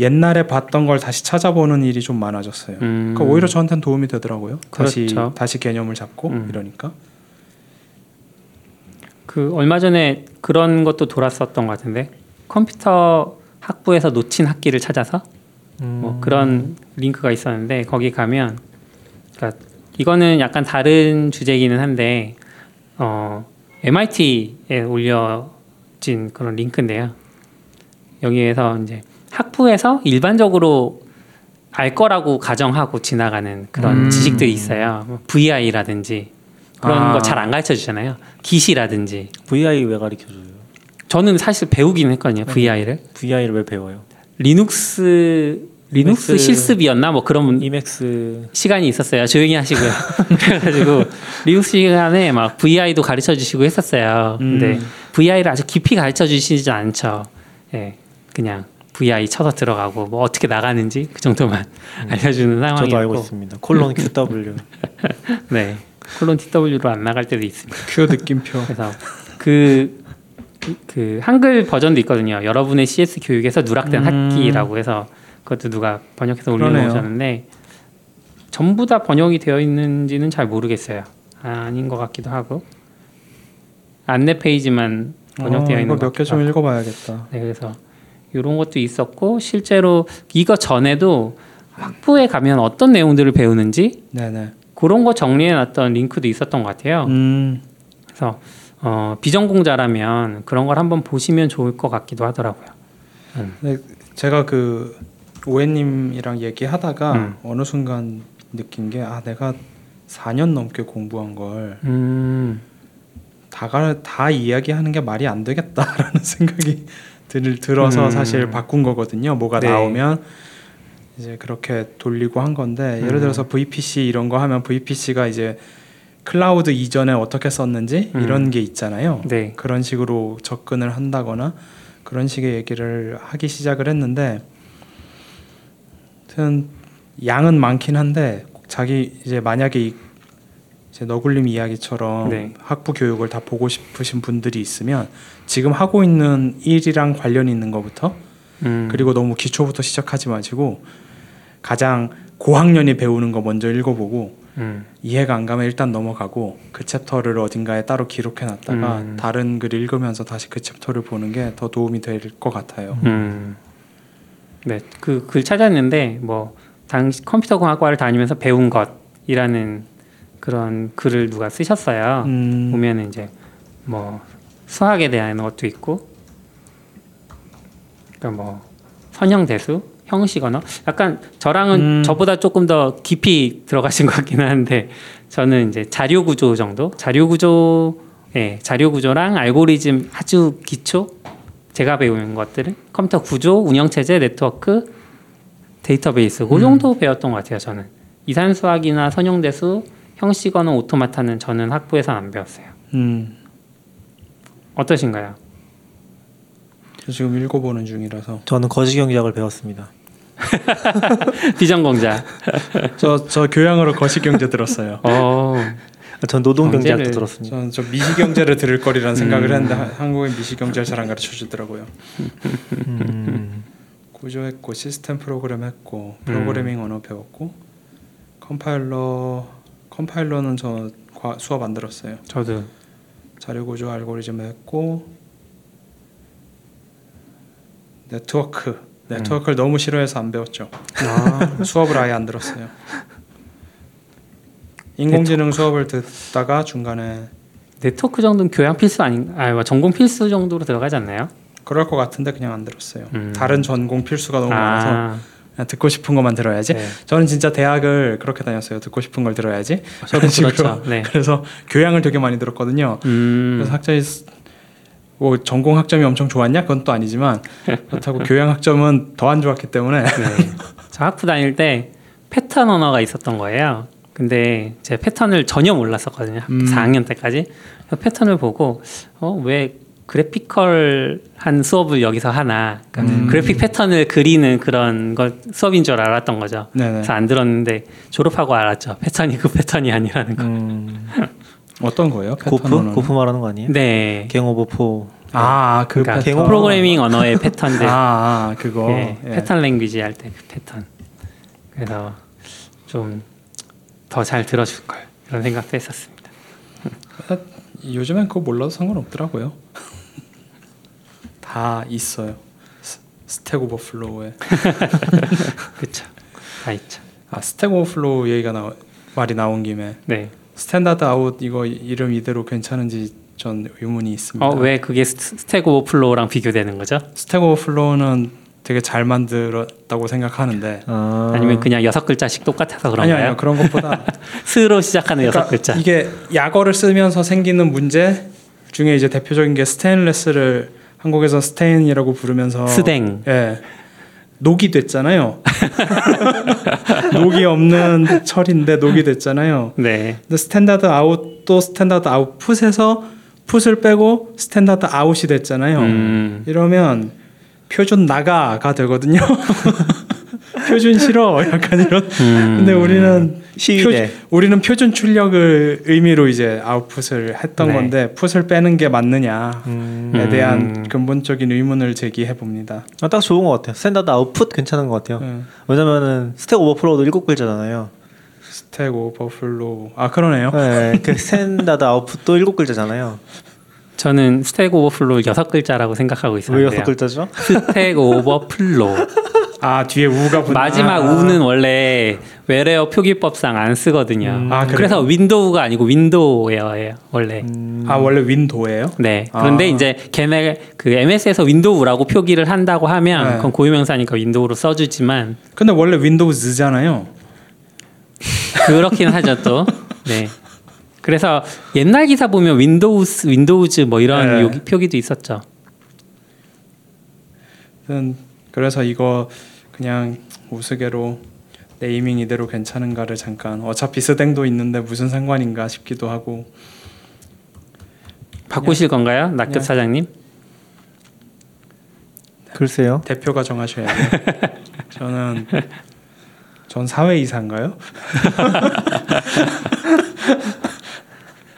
옛날에 봤던 걸 다시 찾아보는 일이 좀 많아졌어요. 음. 그러니까 오히려 저한테는 도움이 되더라고요. 다시 그렇죠. 다시 개념을 잡고 음. 이러니까. 그 얼마 전에 그런 것도 돌았었던 것 같은데 컴퓨터 학부에서 놓친 학기를 찾아서 음. 뭐 그런 링크가 있었는데 거기 가면 그러니까 이거는 약간 다른 주제이기는 한데 어 MIT에 올려진 그런 링크인데요. 여기에서 이제 학부에서 일반적으로 알 거라고 가정하고 지나가는 그런 음. 지식들이 있어요. 뭐 VI라든지 그런 아. 거잘 안 가르쳐 주잖아요. 기시라든지 VI 왜 가르쳐 줘요? 저는 사실 배우긴 했거든요. VI를 VI를 왜 배워요? 리눅스 리눅스 리눅스- 실습이었나 뭐 그런 Emacs 시간이 있었어요. 조용히 하시고요. (laughs) 그래가지고 리눅스 시간에 막 VI도 가르쳐 주시고 했었어요. 근데 음. VI를 아주 깊이 가르쳐 주시지 않죠. 예, 그냥 VI 쳐서 들어가고 뭐 어떻게 나가는지 그 정도만 알려주는 상황이었고. 저도 알고 있습니다. 콜론 QW. (laughs) 네, 콜론 QW로 안 나갈 때도 있습니다. Q 느낌표. (laughs) 그래서 그, 그 한글 버전도 있거든요. 여러분의 CS 교육에서 누락된 음. 학기라고 해서 그것도 누가 번역해서. 올려놓으셨는데 전부 다 번역이 되어 있는지는 잘 모르겠어요. 아닌 것 같기도 하고 안내 페이지만 번역되어 어, 있는 이거 것몇개 같기도 좀. 읽어봐야겠다. 네, 그래서 이런 것도 있었고 실제로 이거 전에도 학부에 가면 어떤 내용들을 배우는지 네네. 그런 거 정리해놨던 링크도 있었던 것 같아요. 음, 그래서 어, 비전공자라면 그런 걸 한번 보시면 좋을 것 같기도 하더라고요. 네, 제가 그 오해님이랑 얘기하다가 음. 어느 순간 느낀 게 아 내가 4년 넘게 공부한 걸 음, 다가 다 이야기하는 게 말이 안 되겠다라는 (laughs) 생각이 들, 들어서 음. 사실 바꾼 거거든요. 뭐가 네. 나오면 이제 그렇게 돌리고 한 건데 예를 음. 들어서 VPC 이런 거 하면 VPC가 이제 클라우드 이전에 어떻게 썼는지 음. 이런 게 있잖아요. 네, 그런 식으로 접근을 한다거나 그런 식의 얘기를 하기 시작을 했는데 하여튼 양은 많긴 한데 자기 이제 만약에 이 이제 너굴님 이야기처럼 네. 학부 교육을 다 보고 싶으신 분들이 있으면 지금 하고 있는 일이랑 관련 있는 것부터 음, 그리고 너무 기초부터 시작하지 마시고 가장 고학년이 배우는 거 먼저 읽어보고 음. 이해가 안 가면 일단 넘어가고 그 챕터를 어딘가에 따로 기록해 놨다가 음. 다른 글 읽으면서 다시 그 챕터를 보는 게 더 도움이 될 것 같아요. 음. 네, 그 글 찾았는데 뭐 당시 컴퓨터 공학과를 다니면서 배운 것이라는 그런 글을 누가 쓰셨어요. 음, 보면은 이제 뭐 수학에 대한 것도 있고, 그러니까 뭐 선형 대수, 형식 언어, 약간 저랑은 음. 저보다 조금 더 깊이 들어가신 것 같긴 한데 저는 이제 자료 구조 정도, 자료 구조, 예, 자료 구조랑 알고리즘 아주 기초 제가 배운 것들은 컴퓨터 구조, 운영 체제, 네트워크, 데이터베이스 그 정도 배웠던 것 같아요. 저는 이산수학이나 선형대수, 형식 언어, 오토마타는 저는 학부에서 안 배웠어요. 음, 어떠신가요? 저 지금 읽어보는 중이라서 저는 거시 경제학을 배웠습니다. (laughs) 비전공자. (laughs) 저 저 교양으로 거시 경제 들었어요. 어, 전 노동 경제학도 경제를- 들었습니다. 저는 저 미시 경제를 들을 거라는 생각을 음. 했는데 하- 한국에 미시 경제를 잘 안 가르쳐 주더라고요. 음. 구조했고 시스템 프로그램 했고 프로그래밍 언어 배웠고 컴파일러 컴파일러는 저 과- 수업 안 들었어요. 저도 자료 구조 알고리즘 했고 네트워크 네트워크를 너무 싫어해서 안 배웠죠. 아, (laughs) 수업을 아예 안 들었어요. 인공지능 수업을 듣다가 중간에 네트워크 정도는 교양 필수 아닌, 아, 뭐 전공 필수 정도로 들어가지 않나요? 그럴 것 같은데 그냥 안 들었어요. 음. 다른 전공 필수가 너무 많아서 아, 그냥 듣고 싶은 것만 들어야지. 네. 저는 진짜 대학을 그렇게 다녔어요. 듣고 싶은 걸 들어야지. 저도 (laughs) 식으로. 그렇죠. 네. 그래서 교양을 되게 많이 들었거든요. 음, 그래서 스- 뭐 전공 학점이 엄청 좋았냐? 그건 또 아니지만 그렇다고 (laughs) 교양 학점은 더 안 좋았기 때문에 네. 저 학부 다닐 때 패턴 언어가 있었던 거예요. 근데 제 패턴을 전혀 몰랐었거든요. 음. 4학년 때까지. 패턴을 보고 어, 왜 그래피컬한 수업을 여기서 하나. 그러니까 음. 그래픽 패턴을 그리는 그런 걸 수업인 줄 알았던 거죠. 네네. 그래서 안 들었는데 졸업하고 알았죠. 패턴이 그 패턴이 아니라는 거. 음. 어떤 거예요? GoF? GoF 말하는 거 아니에요? 네. Gang of Four. 아, 아, 그 그러니까 패턴. 프로그래밍 언어의 패턴들. (laughs) 아, 아 그거. 예, 예. 패턴 랭귀지 할 때 그 패턴. 그래서 좀 더 잘 들어줄 걸 그런 생각도 했었습니다. (laughs) 요즘엔 그거 몰라도 상관없더라고요. (laughs) 다 있어요. 스- Stack Overflow에. 그렇죠. 다 있죠. 아, Stack Overflow 얘기가 나 말이 나온 김에 네. standard out 이거 이름 이대로 괜찮은지 전 의문이 있습니다. 어 왜 그게 스- Stack Overflow랑 비교되는 거죠? Stack Overflow는 되게 잘 만들었다고 생각하는데 아. 아니면 그냥 여섯 글자씩 똑같아서 그런가요? 아니요 그런 것보다 (laughs) 스로 시작하는 여섯 그러니까 글자. 이게 약어를 쓰면서 생기는 문제 중에 이제 대표적인 게 스테인레스를 한국에서 스테인이라고 부르면서 스댕. 예. 녹이 됐잖아요. (laughs) 녹이 없는 철인데 녹이 됐잖아요. 네. 근데 스탠다드 아웃도 스탠다드 아웃풋에서 풋을 빼고 스탠다드 아웃이 됐잖아요. 음. 이러면 표준 나가가 되거든요. (laughs) 표준 싫어 (laughs) 약간 이런. 음. 근데 우리는 시위대. 표, 우리는 표준 출력을 의미로 이제 아웃풋을 했던 네. 건데 put을 빼는 게 맞느냐에 음. 대한 음. 근본적인 의문을 제기해 봅니다. 아, 딱 좋은 것 같아요. standard output 괜찮은 것 같아요. 음. 왜냐면은 Stack Overflow도 일곱 글자잖아요. 스택 오버플로우. 아 그러네요. 네, 그 (laughs) standard output도 일곱 글자잖아요. 저는 Stack Overflow 여섯 글자라고 생각하고 왜 있었는데요. 여섯 글자죠? Stack Overflow. 아 뒤에 우가 붙. 마지막 아, 우는 원래 외래어 표기법상 안 쓰거든요. 음. 아? 그래서 윈도우가 아니고 윈도예요 원래. 음. 아 원래 윈도예요? 네. 그런데 아. 이제 걔네 그 MS에서 윈도우라고 표기를 한다고 하면 네. 그건 고유명사니까 윈도우로 써주지만 근데 원래 윈도우즈잖아요. 그렇긴 하죠 또. 네. 그래서 옛날 기사 보면 윈도우스, 윈도우즈 뭐 이런 네. 요기- 표기도 있었죠. 음, 그래서 이거 그냥 우스개로 네이밍 이대로 괜찮은가를 잠깐 어차피 스댕도 있는데 무슨 상관인가 싶기도 하고 바꾸실 건가요, 네. 사장님? 글쎄요. 대표가 정하셔야 돼요. (laughs) 저는 전 사외 이사인가요? (laughs)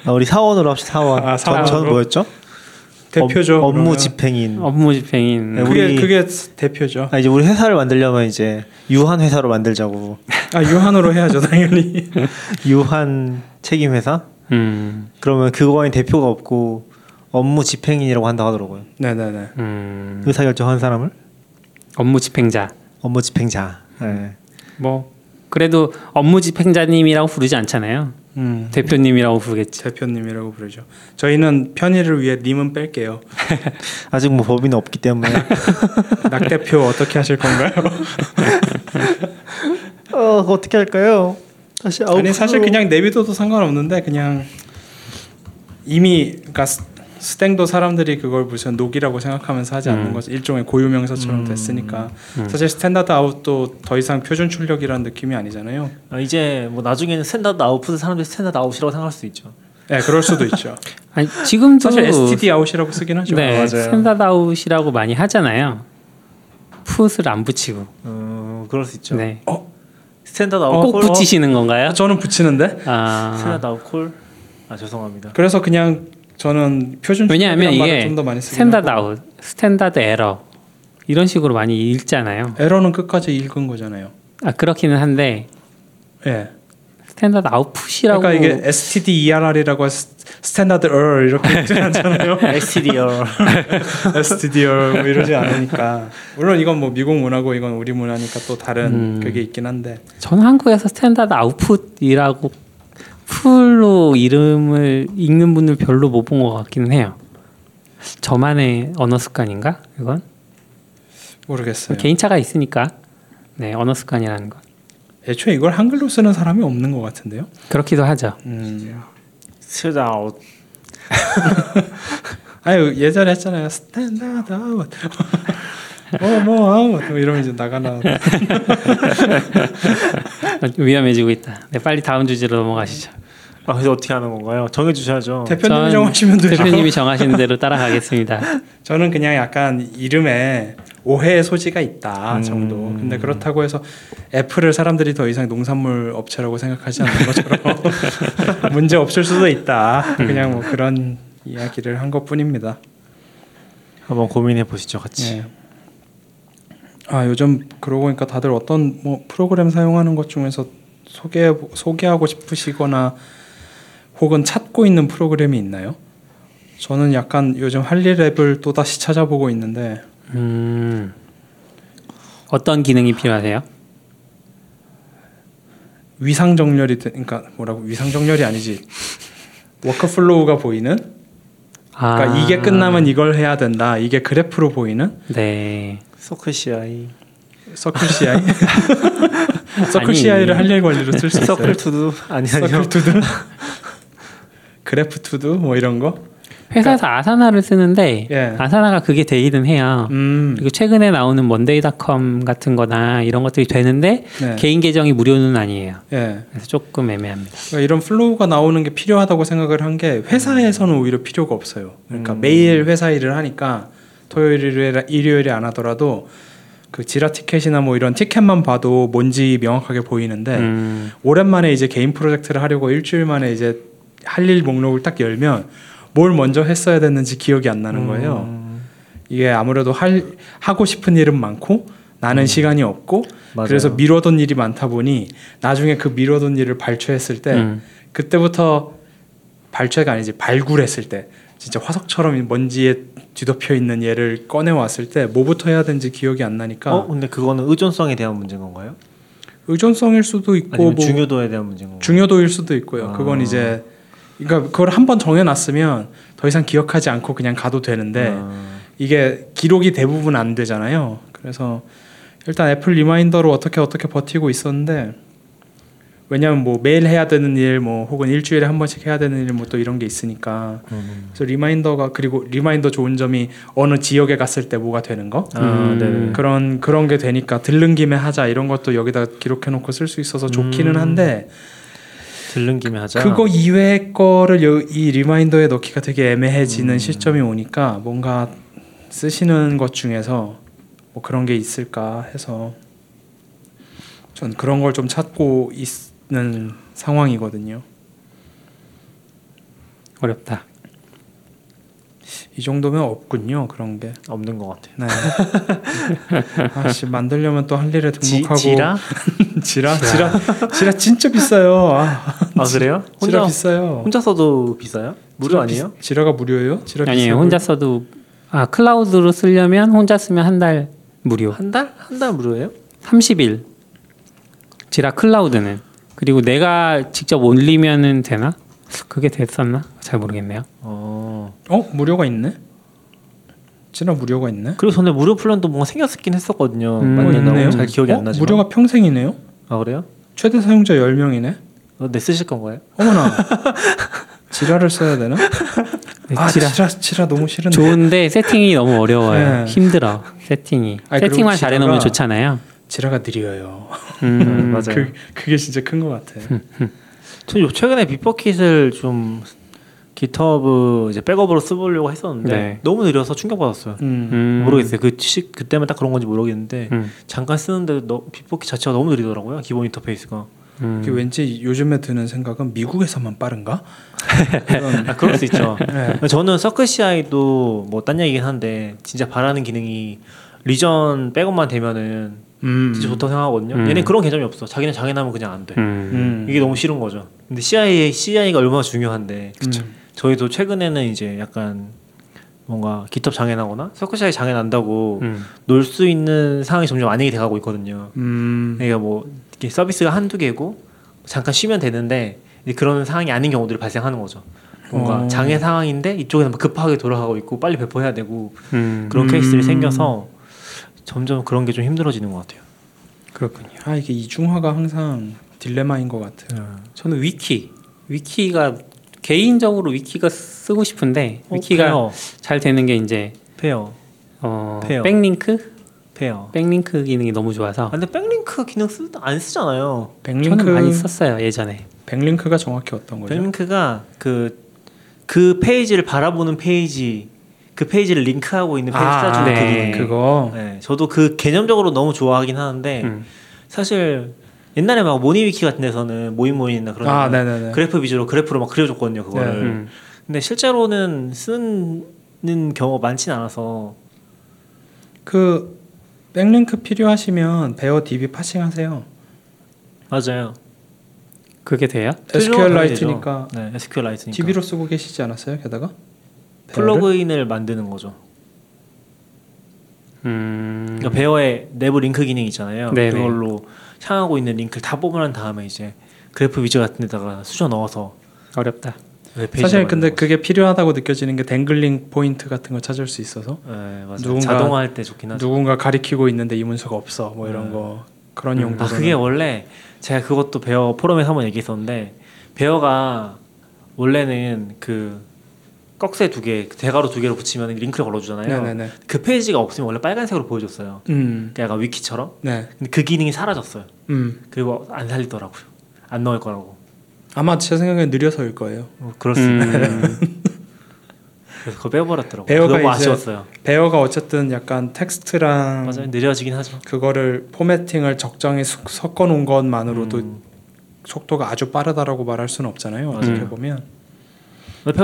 아, 우리 사원으로 합시다. 사원. 아, 전, 전 사원으로? 뭐였죠? 대표죠. 업, 무. 집행인. 업무 집행인 네, 그게 우리- 그게 대표죠. 아, 이제 우리 회사를 만들려면 이제 유한 회사로 만들자고. 아 유한으로 해야죠 당연히. (laughs) 유한 책임 회사? 음, 그러면 그거엔 대표가 없고 업무 집행인이라고 한다 하더라고요. 네네네. 음, 의사 결정한 사람을 업무 집행자. 업무 집행자. 네. 뭐 그래도 업무 집행자님이라고 부르지 않잖아요. 음. 대표님이라고 부르겠지. 대표님이라고 부르죠. 저희는 편의를 위해 님은 뺄게요. (laughs) 아직 뭐 법인은 없기 때문에 (laughs) 낙 대표 어떻게 하실 건가요? (laughs) 어 어떻게 할까요? 다시 아웃 아니 사실 그냥 내비둬도 상관없는데 그냥 이미 그러니까 스- 스댕도 사람들이 그걸 무슨 녹이라고 생각하면서 하지 않는 음. 거죠. 일종의 고유명사처럼 음. 됐으니까 음. 사실 standard out도 더 이상 표준 출력이라는 느낌이 아니잖아요. 아, 이제 뭐 나중에는 standard output을 사람들이 standard out이라고 생각할 수 있죠. 네, 그럴 수도 있죠. (laughs) 아니 지금도 사실 STD out이라고 쓰긴 하죠. 네, 맞아요. 스탠다드 아웃이라고 많이 하잖아요. put을 안 붙이고. 어 그럴 수 있죠. 네. standard 어, out 꼭 put 붙이시는 건가요? 저는 붙이는데 아, standard 아웃 콜. 아 죄송합니다. 그래서 그냥 저는 표준 왜냐하면 이게 좀더 많이 쓰긴 standard 하고. 아웃, standard error 이런 식으로 많이 읽잖아요. 에러는 끝까지 읽은 거잖아요. 아 그렇기는 한데 예. standard output이라고 그러니까 이게 STDERR이라고 standard ER 이렇게 읽지 않잖아요. STDR. STDR 뭐 이러지 않으니까 물론 이건 뭐 미국 문화고 이건 우리 문화니까 또 다른 음. 그게 있긴 한데 저는 한국에서 standard output이라고 풀로 이름을 읽는 분을 별로 못 본 것 같기는 해요. 저만의 언어 습관인가? 이건 모르겠어요. 개인차가 있으니까 네 언어 습관이라는 건 애초에 이걸 한글로 쓰는 사람이 없는 것 같은데요. 그렇기도 하죠. 음. 아웃. (laughs) 아유 예전에 했잖아요. standard out. 뭐뭐 아웃 뭐 이러면 이제 나가나. (laughs) 위험해지고 있다. 네 빨리 다음 주제로 넘어가시죠. 아 그래서 어떻게 하는 건가요? 정해 주셔야죠. 대표님 전 정하시면 되죠. 대표님이 정하시는 대로 따라가겠습니다. (laughs) 저는 그냥 약간 이름에 오해의 소지가 있다 음. 정도. 근데 그렇다고 해서 애플을 사람들이 더 이상 농산물 업체라고 생각하지 않는 (laughs) 것처럼 문제 없을 수도 있다. 그냥 뭐 그런 이야기를 한 것뿐입니다. 한번 고민해 보시죠 같이. 네. 아 요즘 그러고 보니까 다들 어떤 뭐 프로그램 사용하는 것 중에서 소개 소개하고 싶으시거나 혹은 찾고 있는 프로그램이 있나요? 저는 약간 요즘 할일 앱을 또 다시 찾아보고 있는데 음, 어떤 기능이 필요하세요? 위상 정렬이 되, 그러니까 뭐라고 위상 정렬이 아니지 workflow가 보이는 아, 그러니까 이게 끝나면 이걸 해야 된다. 이게 그래프로 보이는? 네. Circle CI. Circle CI (laughs) 서클 아니. CI를 할일 관리로 쓸 수 있어요. Circle todo. 아니 아니요. Circle todo? (laughs) 그래프 todo? 뭐 이런 거 회사에서 Asana를 쓰는데 예. Asana가 그게 되기는 해요. 음, 그리고 최근에 나오는 Monday.com 같은 거나 이런 것들이 되는데 네. 개인 계정이 무료는 아니에요. 예. 그래서 조금 애매합니다. 그러니까 이런 flow가 나오는 게 필요하다고 생각을 한 게 회사에서는 오히려 필요가 없어요. 그러니까 음. 매일 회사 일을 하니까 토요일 일요일에 안 하더라도 그 Jira 티켓이나 뭐 이런 티켓만 봐도 뭔지 명확하게 보이는데 음, 오랜만에 이제 개인 프로젝트를 하려고 일주일 만에 이제 할 일 목록을 딱 열면 뭘 먼저 했어야 됐는지 기억이 안 나는 거예요. 음, 이게 아무래도 할 하고 싶은 일은 많고 나는 시간이 없고 맞아요. 그래서 미뤄둔 일이 많다 보니 나중에 그 미뤄둔 일을 발췌했을 때 음. 그때부터 발췌가 아니지 발굴했을 때 진짜 화석처럼 먼지에 뒤덮여 있는 얘를 꺼내 왔을 때 뭐부터 해야 되는지 기억이 안 나니까 어 근데 그거는 의존성에 대한 문제인 건가요? 의존성일 수도 있고 뭐 중요도에 대한 문제인 건가요? 중요도일 수도 있고요. 아. 그건 이제 그러니까 그걸 한 번 정해놨으면 더 이상 기억하지 않고 그냥 가도 되는데 아, 이게 기록이 대부분 안 되잖아요. 그래서 일단 애플 리마인더로 어떻게 어떻게 버티고 있었는데 왜냐하면 뭐 매일 해야 되는 일 뭐 혹은 일주일에 한 번씩 해야 되는 일 뭐 또 이런 게 있으니까 음. 그래서 Reminder가 그리고 Reminder 좋은 점이 어느 지역에 갔을 때 뭐가 되는 거 아, 음. 네네. 그런 그런 게 되니까 들른 김에 하자 이런 것도 여기다 기록해 놓고 쓸 수 있어서 좋기는 음. 한데 들른 김에 하자. 그거 이외의 거를 여- 이 Reminder에 넣기가 되게 애매해지는 음. 시점이 오니까 뭔가 쓰시는 것 중에서 뭐 그런 게 있을까 해서 전 그런 걸 좀 찾고 있는 상황이거든요. 어렵다. 이 정도면 없군요 그런 게. 없는 것 같아요. 네. (laughs) 아씨 만들려면 또할 일에 지, 등록하고 지 라? (laughs) 지라 (laughs) 지라 지라 진짜 비싸요. 아, 아 그래요? 지라 혼자 비싸요. 혼자 써도 비싸요? 무료 지라 아니에요? 비, 지라가 무료예요? 지라 아니에요. 비싸고. 혼자 써도 아 클라우드로 쓰려면 혼자 쓰면 한 달 무료. 한 달? 한 달 무료예요? 30일. 지라 클라우드는 그리고 내가 직접 올리면은 되나? 그게 됐었나? 잘 모르겠네요. 어. 어 무료가 있네. 지라 무료가 있네. 그리고 전에 무료 플랜도 뭔가 생겼긴 했었거든요. 음. 나고 잘 기억이 어? 안 나지만. 무료가 평생이네요. 아 그래요? 최대 사용자 10명이네. 어, 네 쓰실 건가요? 어머나. (laughs) 지라를 써야 되나? 네, 아 지라 지라 지라 너무 싫은데. 좋은데 세팅이 너무 어려워요. 네. 힘들어. 세팅이. 아니, 세팅만 잘해 놓으면 지라가- 좋잖아요. 지라가 느려요. 음, 맞아요. 그 그게 진짜 큰 것 같아. 저 요- 최근에 비퍼킷을 좀 기터브 이제 백업으로 써보려고 했었는데 네. 너무 느려서 충격받았어요. 음. 음. 모르겠어요. 그 시, 그때만 딱 그런 건지 모르겠는데 음, 잠깐 쓰는데 너, 비퍼킷 자체가 너무 느리더라고요. 기본 인터페이스가. 음. 그게 왠지 요즘에 드는 생각은 미국에서만 빠른가? (laughs) 아 그럴 수 있죠. (laughs) 네. 저는 서클 CI도 뭐 딴 얘기긴 한데 진짜 바라는 기능이 리전 백업만 되면은 음. 진짜 좋다고 생각하거든요. 음. 얘네 그런 개념이 없어. 자기는 장애나면 그냥 안 돼. 음. 음. 이게 너무 싫은 거죠. 근데 CI CI가 얼마나 중요한데 음. 저희도 최근에는 이제 약간 뭔가 기톱 장애 나거나 서클 CI 장애 난다고 음. 놀수 있는 상황이 점점 많이 돼가고 있거든요. 음. 그러니까 뭐 이렇게 서비스가 한두 개고 잠깐 쉬면 되는데 그런 상황이 아닌 경우들이 발생하는 거죠. 뭔가 어. 장애 상황인데 이쪽에는 막 급하게 돌아가고 있고 빨리 배포해야 되고 음. 그런 음. 케이스들이 생겨서 점점 그런 게 좀 힘들어지는 것 같아요. 그렇군요. 아 이게 이중화가 항상 딜레마인 것 같아요. 저는 위키. 위키가 개인적으로 위키가 쓰고 싶은데 어, 위키가 Bear, 잘 되는 게 이제 Bear, 어, Bear. backlink Bear. backlink 기능이 너무 좋아서 아, 근데 backlink 기능 쓰, 안 쓰잖아요. backlink 저는 많이 썼어요 예전에. backlink가 정확히 어떤 거죠? backlink가 그, 그 페이지를 바라보는 페이지, 그 페이지를 링크하고 있는 페이지 아, 네. 그 기능. 그거 네, 저도 그 개념적으로 너무 좋아하긴 하는데 음. 사실 옛날에 막 MoniWiki 같은 데서는 모임 모임이나 그런 아 데는 네네네. Graphviz로 그래프로 막 그려줬거든요 그거를. 네. 음. 근데 실제로는 쓰는 경우가 많진 않아서 그 backlink 필요하시면 Bear DB parsing하세요. 맞아요. 그게 돼요? SQL 되죠. Lite니까 네, SQLite니까. DB로 쓰고 계시지 않았어요? 게다가 Bear를? plugin을 만드는 거죠. 음. 그러니까 베어의 내부 링크 기능 있잖아요. 네네. 그걸로 향하고 있는 링크를 다 뽑아낸 다음에 이제 Graphviz 같은 데다가 쑤셔 넣어서 어렵다. web page를 사실 근데. 그게 필요하다고 느껴지는 게 dangling pointer 같은 거 찾을 수 있어서 네. 누군가- 자동화할 때 좋긴 하죠. 누군가 가리키고 있는데 이 문서가 없어 뭐 이런 네. 거 그런 음. 용도로 아 그게 원래 제가 그것도 베어 포럼에서 한번 얘기했었는데 베어가 원래는 그 꺽쇠 두 개, 대가로 두 개로 붙이면 링크를 걸어주잖아요. 네네네 그 페이지가 없으면 원래 빨간색으로 보여줬어요. 음. 그러니까 약간 위키처럼. 네. 근데 그 기능이 사라졌어요. 음. 그리고 안 살리더라고요. 안 넣을 거라고. 아마 제 생각엔 느려서일 거예요. 수 있는. 음. (laughs) 그래서 그거 빼버렸더라고요. 그거 이제- 아쉬웠어요. Bear가 어쨌든 약간 텍스트랑 맞아요. 느려지긴 하죠. 그거를 formatting을 적정히 섞- 섞어 놓은 것만으로도 음. 속도가 아주 빠르다라고 말할 수는 없잖아요. 어떻게 맞아요. 보면.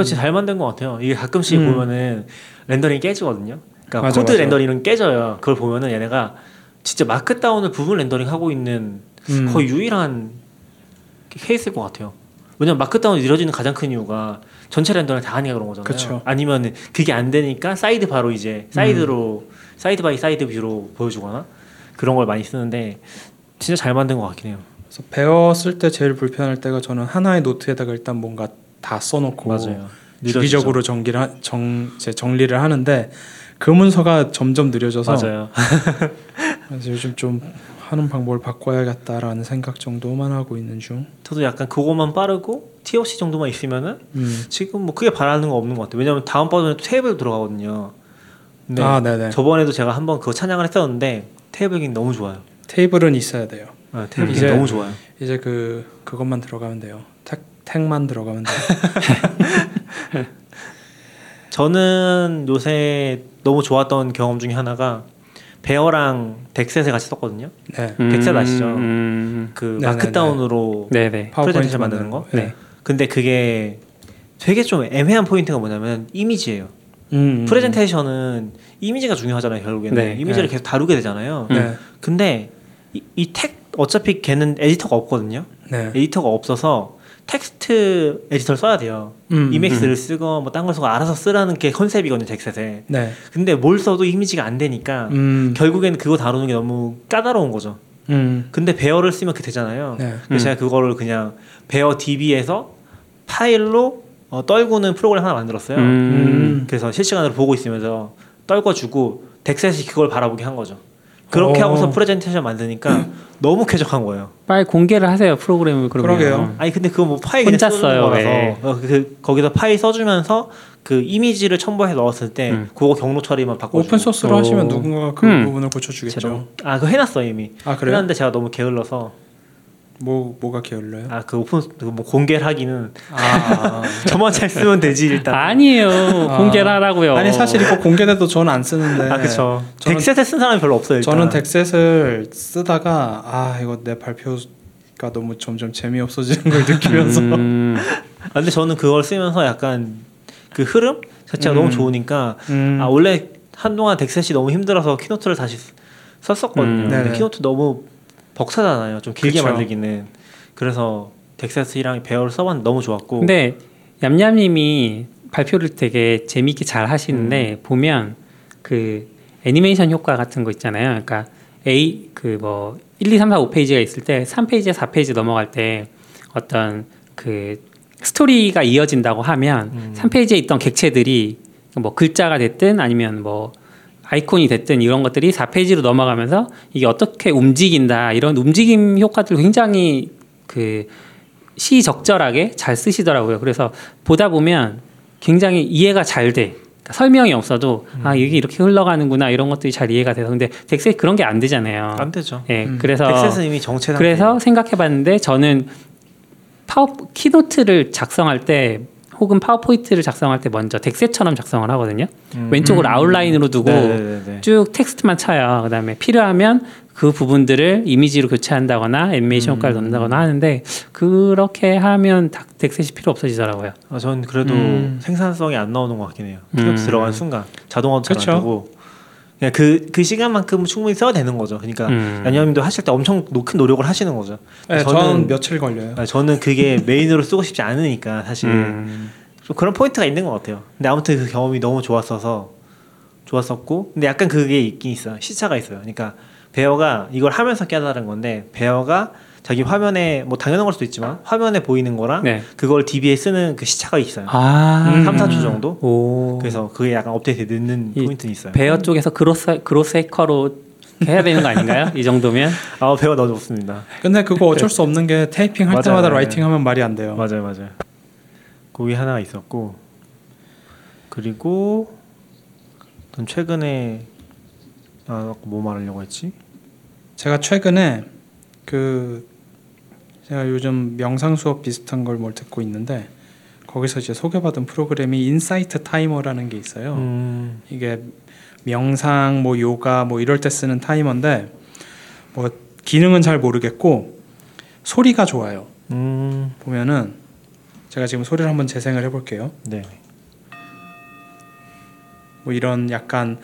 진짜 잘 만든 것 같아요. 이게 가끔씩 음. 보면은 rendering이 깨지거든요. 그러니까 맞아, 코드 맞아. rendering은 깨져요. 그걸 보면은 얘네가 진짜 Markdown을 부분 rendering 하고 있는 음. 거의 유일한 케이스일 것 같아요. 왜냐면 Markdown이 느려지는 가장 큰 이유가 전체 rendering 다 하니까 그런 거잖아요. 그쵸. 아니면 그게 안 되니까 사이드 바로 이제 side로 음. side by side view로 보여주거나 그런 걸 많이 쓰는데 진짜 잘 만든 것 같긴 해요. 그래서 Bear 쓸 때 제일 불편할 때가 저는 하나의 노트에다가 일단 뭔가 다 써놓고 맞아요. 주기적으로 정리를 하, 정 이제 정리를 하는데 그 문서가 점점 느려져서 맞아요. (laughs) 그래서 요즘 좀 하는 방법을 바꿔야겠다라는 생각 정도만 하고 있는 중. 저도 약간 그거만 빠르고 TOC 정도만 있으면은 음. 지금 뭐 크게 바라는 거 없는 것 같아요. 왜냐면 다음 버전에 또 테이블 들어가거든요. 근데 아, 네네. 저번에도 제가 한번 그거 찬양을 했었는데 테이블 긴 너무 좋아요. 테이블은 있어야 돼요. 네, 테이블 이제- 긴 너무 좋아요. 이제 그 그것만 들어가면 돼요. 택 택만 들어가면 돼요. (laughs) 저는 요새 너무 좋았던 경험 중에 하나가 Bear랑 Deckset을 같이 썼거든요. 네. Deckset 아시죠? 음. 그 네네네. Markdown으로 네네. 파워포인트 프레젠테이션 만드는 거. 네. 네. 근데 그게 되게 좀 애매한 포인트가 뭐냐면 이미지예요. 음. 프레젠테이션은 이미지가 중요하잖아요 결국에는 네. 이미지를 네. 계속 다루게 되잖아요. 네. 근데 이 덱 어차피 걔는 editor가 없거든요. 네. editor가 없어서 텍스트 editor를 써야 돼요. 음. Emacs를 쓰고 뭐 딴 걸 쓰고 알아서 쓰라는 게 컨셉이거든요 Deckset의. 네. 근데 뭘 써도 이미지가 안 되니까 음. 결국에는 그거 다루는 게 너무 까다로운 거죠. 음. 근데 Bear를 쓰면 그 되잖아요. 네. 그래서 제가 그거를 그냥 Bear DB에서 파일로 어, 떨구는 프로그램 하나 만들었어요. 음. 그래서 실시간으로 보고 있으면서 떨궈주고 Deckset이 그걸 바라보게 한 거죠. 그렇게 오. 하고서 프레젠테이션 만드니까 너무 쾌적한 거예요. 빨리 공개를 하세요 프로그램을 그러면. 그러게요. 아니 근데 그거 뭐 파일 혼자 써요, 거라서 왜. 어, 그, 거기서 파일 써주면서 그 이미지를 첨부해 넣었을 때 음. 그거 경로 처리만 바꿔. open source로 오. 하시면 누군가가 그 음. 부분을 고쳐주겠죠. 아 그거 해놨어 이미. 아 그래요? 해놨는데 제가 너무 게을러서 뭐 뭐가 게을러요? 아 그 오픈 그뭐 공개를 하기는 아, (laughs) 저만 잘 쓰면 되지 일단. 아니에요 아. 공개를 하라고요. 아니 사실 이거 공개돼도 저는 안 쓰는데. 아 그쵸. 저는- 덱셋에 쓴 사람이 별로 없어요. 일단. 저는 덱셋을 쓰다가 아 이거 내 발표가 너무 점점 재미없어지는 걸 느끼면서 음. (laughs) 아, 근데 저는 그걸 쓰면서 약간 그 흐름 자체가 음. 너무 좋으니까 음. 아 원래 한동안 Deckset이 너무 힘들어서 Keynote를 다시 쓰- 썼었거든요. 음. Keynote 너무 벅차잖아요. 좀 길게 그쵸. 만들기는. 그래서 Deckset이랑 Bear를 써봤는데 너무 좋았고. 근데 얌얌님이 발표를 되게 재미있게 잘 하시는데 보면 그 애니메이션 효과 같은 거 있잖아요. 그러니까 에 그 뭐 1, 2, 3, 4, 5페이지가 있을 때 3페이지에 4페이지 넘어갈 때 어떤 그 스토리가 이어진다고 하면 음. 3페이지에 있던 객체들이 뭐 글자가 됐든 아니면 뭐 아이콘이 됐든 이런 것들이 4페이지로 넘어가면서 이게 어떻게 움직인다 이런 움직임 효과들 굉장히 그 시적절하게 잘 쓰시더라고요. 그래서 보다 보면 굉장히 이해가 잘 돼. 그러니까 설명이 없어도 아 이게 이렇게 흘러가는구나 이런 것들이 잘 이해가 돼서 근데 덱스에 그런 게 안 되잖아요. 안 되죠. 예, 음. 그래서 덱셋은 이미 정체 그래서 생각해봤는데 저는 파워 Keynote를 작성할 때 혹은 PowerPoint를 작성할 때 먼저 Deckset처럼 작성을 하거든요. 음. 왼쪽으로 outline으로 두고 네네네. 쭉 텍스트만 쳐요. 그다음에 필요하면 그 부분들을 이미지로 교체한다거나 애니메이션 효과를 음. 넣는다거나 하는데 그렇게 하면 다- Deckset이 필요 없어지더라고요. 아, 전 그래도 음. 생산성이 안 나오는 것 같긴 해요. 음. 들어가는 순간 자동화도. 잘안 되고 그냥 그, 그 시간만큼 충분히 써야 되는 거죠. 그러니까 음. 양념님도 하실 때 엄청 노- 큰 노력을 하시는 거죠. 네, 저는- 저는 며칠 걸려요. 아, 저는 그게 (laughs) 메인으로 쓰고 싶지 않으니까 사실 음. 좀 그런 포인트가 있는 것 같아요. 근데 아무튼 그 경험이 너무 좋았어서 좋았었고 근데 약간 그게 있긴 있어요. 시차가 있어요. 그러니까 Bear가 이걸 하면서 깨달은 건데 Bear가 자기 화면에 뭐 당연한 걸 수도 있지만 화면에 보이는 거랑 네. 그걸 DB에 쓰는 그 시차가 있어요. 아, 음. 3, 4초 정도. 오. 그래서 그게 약간 업데이트 늦는 이 포인트는 있어요. Bear 쪽에서 growth growth hacker로 해야 되는 거 아닌가요? 이 정도면 아 Bear 너무 좋습니다. 근데 그거 어쩔 수 없는 게 타이핑 할 맞아요. 때마다 네. writing하면 말이 안 돼요. 맞아요, 맞아요. 거기 하나가 있었고 그리고 전 최근에 아 뭐 말하려고 했지? 제가 최근에 그 제가 요즘 명상 수업 비슷한 걸 뭘 듣고 있는데 거기서 이제 소개받은 프로그램이 Insight Timer라는 게 있어요. 음, 이게 명상 뭐 요가 뭐 이럴 때 쓰는 타이머인데 뭐 기능은 잘 모르겠고 소리가 좋아요. 음, 보면은 제가 지금 소리를 한번 재생을 해볼게요. 네. 뭐 이런 약간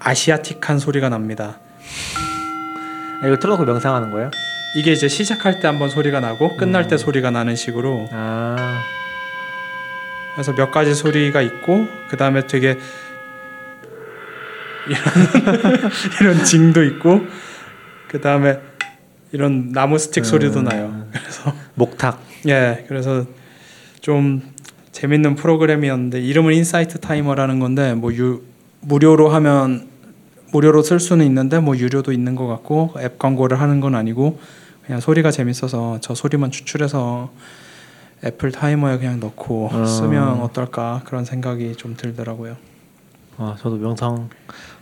아시아틱한 소리가 납니다. 아, 이거 틀어놓고 명상하는 거예요? 이게 이제 시작할 때 한번 소리가 나고 끝날 때 소리가 나는 식으로 아, 그래서 몇 가지 소리가 있고 그 다음에 되게 이런 (laughs) 이런 징도 있고 그 다음에 이런 나무 스틱 소리도 음. 나요. 그래서 목탁. 예, 그래서 좀 재밌는 프로그램이었는데 이름은 Insight Timer라는 건데 뭐 유, 무료로 하면 무료로 쓸 수는 있는데 뭐 유료도 있는 것 같고 앱 광고를 하는 건 아니고 그냥 소리가 재밌어서 저 소리만 추출해서 애플 타이머에 그냥 넣고 어. 쓰면 어떨까 그런 생각이 좀 들더라고요. 아, 저도 명상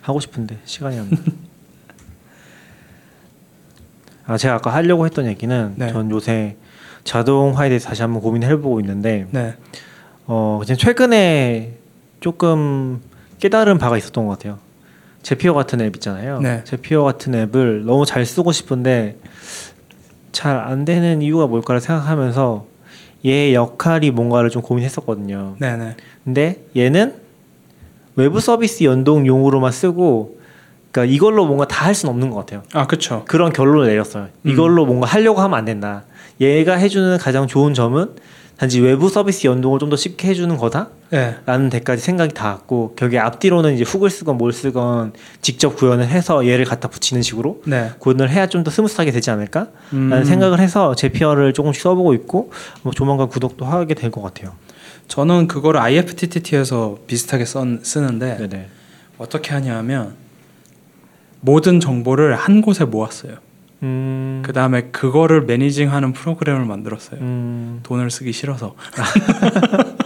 하고 싶은데 시간이 안 나. (laughs) 아, 제가 아까 하려고 했던 얘기는 네. 전 요새 자동화에 대해서 다시 한번 고민해보고 있는데 네, 어, 지금 최근에 조금 깨달은 바가 있었던 것 같아요. 제피어 같은 앱 있잖아요. 네. 제피어 같은 앱을 너무 잘 쓰고 싶은데 잘 안 되는 이유가 뭘까를 생각하면서 얘 역할이 뭔가를 좀 고민했었거든요. 네, 네. 근데 얘는 외부 서비스 연동용으로만 쓰고 그러니까 이걸로 뭔가 다 할 수는 없는 것 같아요. 아 그렇죠. 그런 결론을 내렸어요. 음. 이걸로 뭔가 하려고 하면 안 된다. 얘가 해주는 가장 좋은 점은 단지 외부 서비스 연동을 좀 더 쉽게 해주는 거다. 네. 라는 데까지 생각이 닿았고 결국에 앞뒤로는 이제 훅을 쓰건 뭘 쓰건 직접 구현을 해서 얘를 갖다 붙이는 식으로 네. 구현을 해야 좀 더 smooth하게 되지 않을까? 음. 라는 생각을 해서 Zapier를 조금씩 써보고 있고 뭐 조만간 구독도 하게 될 것 같아요. 저는 그거를 IFTTT에서 비슷하게 써, 쓰는데 네네. 어떻게 하냐면 모든 정보를 한 곳에 모았어요. 음, 그 다음에 그거를 managing하는 프로그램을 만들었어요. 음, 돈을 쓰기 싫어서. (laughs)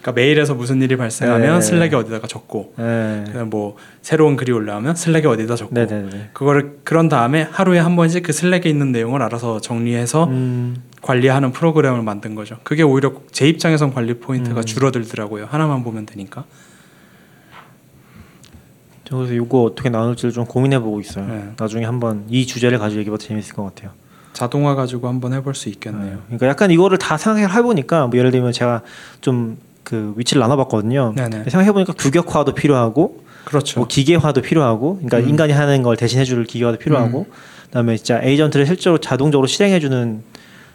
그러니까 메일에서 무슨 일이 발생하면 네. Slack에 어디다가 적고, 네. 그다음 뭐 새로운 글이 올라오면 Slack에 어디다 적고, 네네네. 그거를 그런 다음에 하루에 한 번씩 그 Slack에 있는 내용을 알아서 정리해서 음, 관리하는 프로그램을 만든 거죠. 그게 오히려 제 입장에선 관리 포인트가 음. 줄어들더라고요. 하나만 보면 되니까. 저 그래서 이거 어떻게 나눌지를 좀 고민해보고 있어요. 네. 나중에 한번 이 주제를 가지고 얘기해봐도 재밌을 것 같아요. 자동화 가지고 한번 해볼 수 있겠네요. 그러니까 약간 이거를 다 생각을 해보니까 뭐 예를 들면 제가 좀 그 위치를 나눠봤거든요. 네네. 생각해보니까 규격화도 필요하고 그렇죠. 뭐 기계화도 필요하고, 그러니까 음. 인간이 하는 걸 대신해줄 기계화도 필요하고, 그다음에 진짜 에이전트를 실제로 자동적으로 실행해주는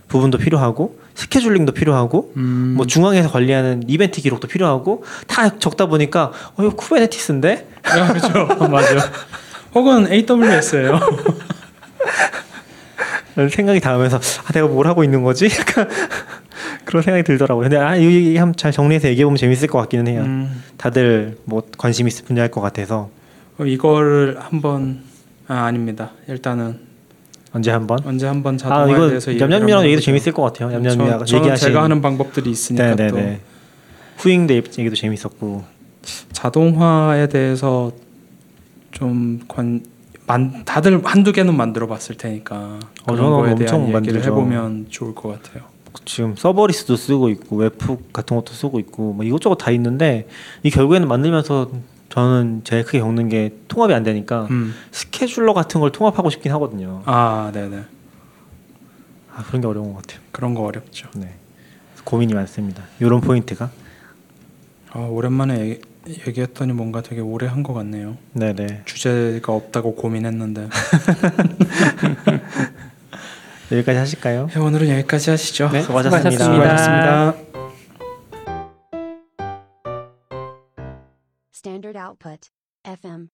부분도 필요하고, 스케줄링도 필요하고, 음, 뭐 중앙에서 관리하는 이벤트 기록도 필요하고, 다 적다 보니까 어 이거 쿠베네티스인데 아, 그렇죠. (laughs) 맞아. 혹은 AWS예요. (laughs) 생각이 닿으면서 아 내가 뭘 하고 있는 거지? (laughs) 약간 그런 생각이 들더라고요. 근데 아 이거 한번 잘 정리해서 얘기해 보면 재밌을 것 같기는 해요. 음, 다들 뭐 관심 있을 분야일 것 같아서 그럼 이거를 한번 아 아닙니다. 일단은 언제 한번 언제 한번 아 자동화에 이거 대해서 한번 얘기도. 재밌을 것 같아요. 저, 저는 얘기하신 제가 하는 방법들이 있으니까 또 네네네 후잉 데이 얘기도 재밌었고 자동화에 대해서 좀 관, 만, 다들 한두 개는 만들어 봤을 테니까 그런 저는 거에 대한 얘기를 만들죠. 해보면 좋을 것 같아요. 지금 serverless도 쓰고 있고 webhook 같은 것도 쓰고 있고 뭐 이것저것 다 있는데 이 결국에는 만들면서 저는 제일 크게 겪는 게 통합이 안 되니까 음. scheduler 같은 걸 통합하고 싶긴 하거든요. 아, 네네. 아 그런 게 어려운 것 같아요. 그런 거 어렵죠. 네. 고민이 많습니다. 이런 포인트가. 아, 오랜만에 얘기, 얘기했더니 뭔가 되게 오래 한 것 같네요. 네네. 주제가 없다고 고민했는데 (laughs) 여기까지 하실까요? 네, 오늘은 여기까지 하시죠. 네, 수고하셨습니다. 수고하셨습니다. 수고하셨습니다. Standard output. FM.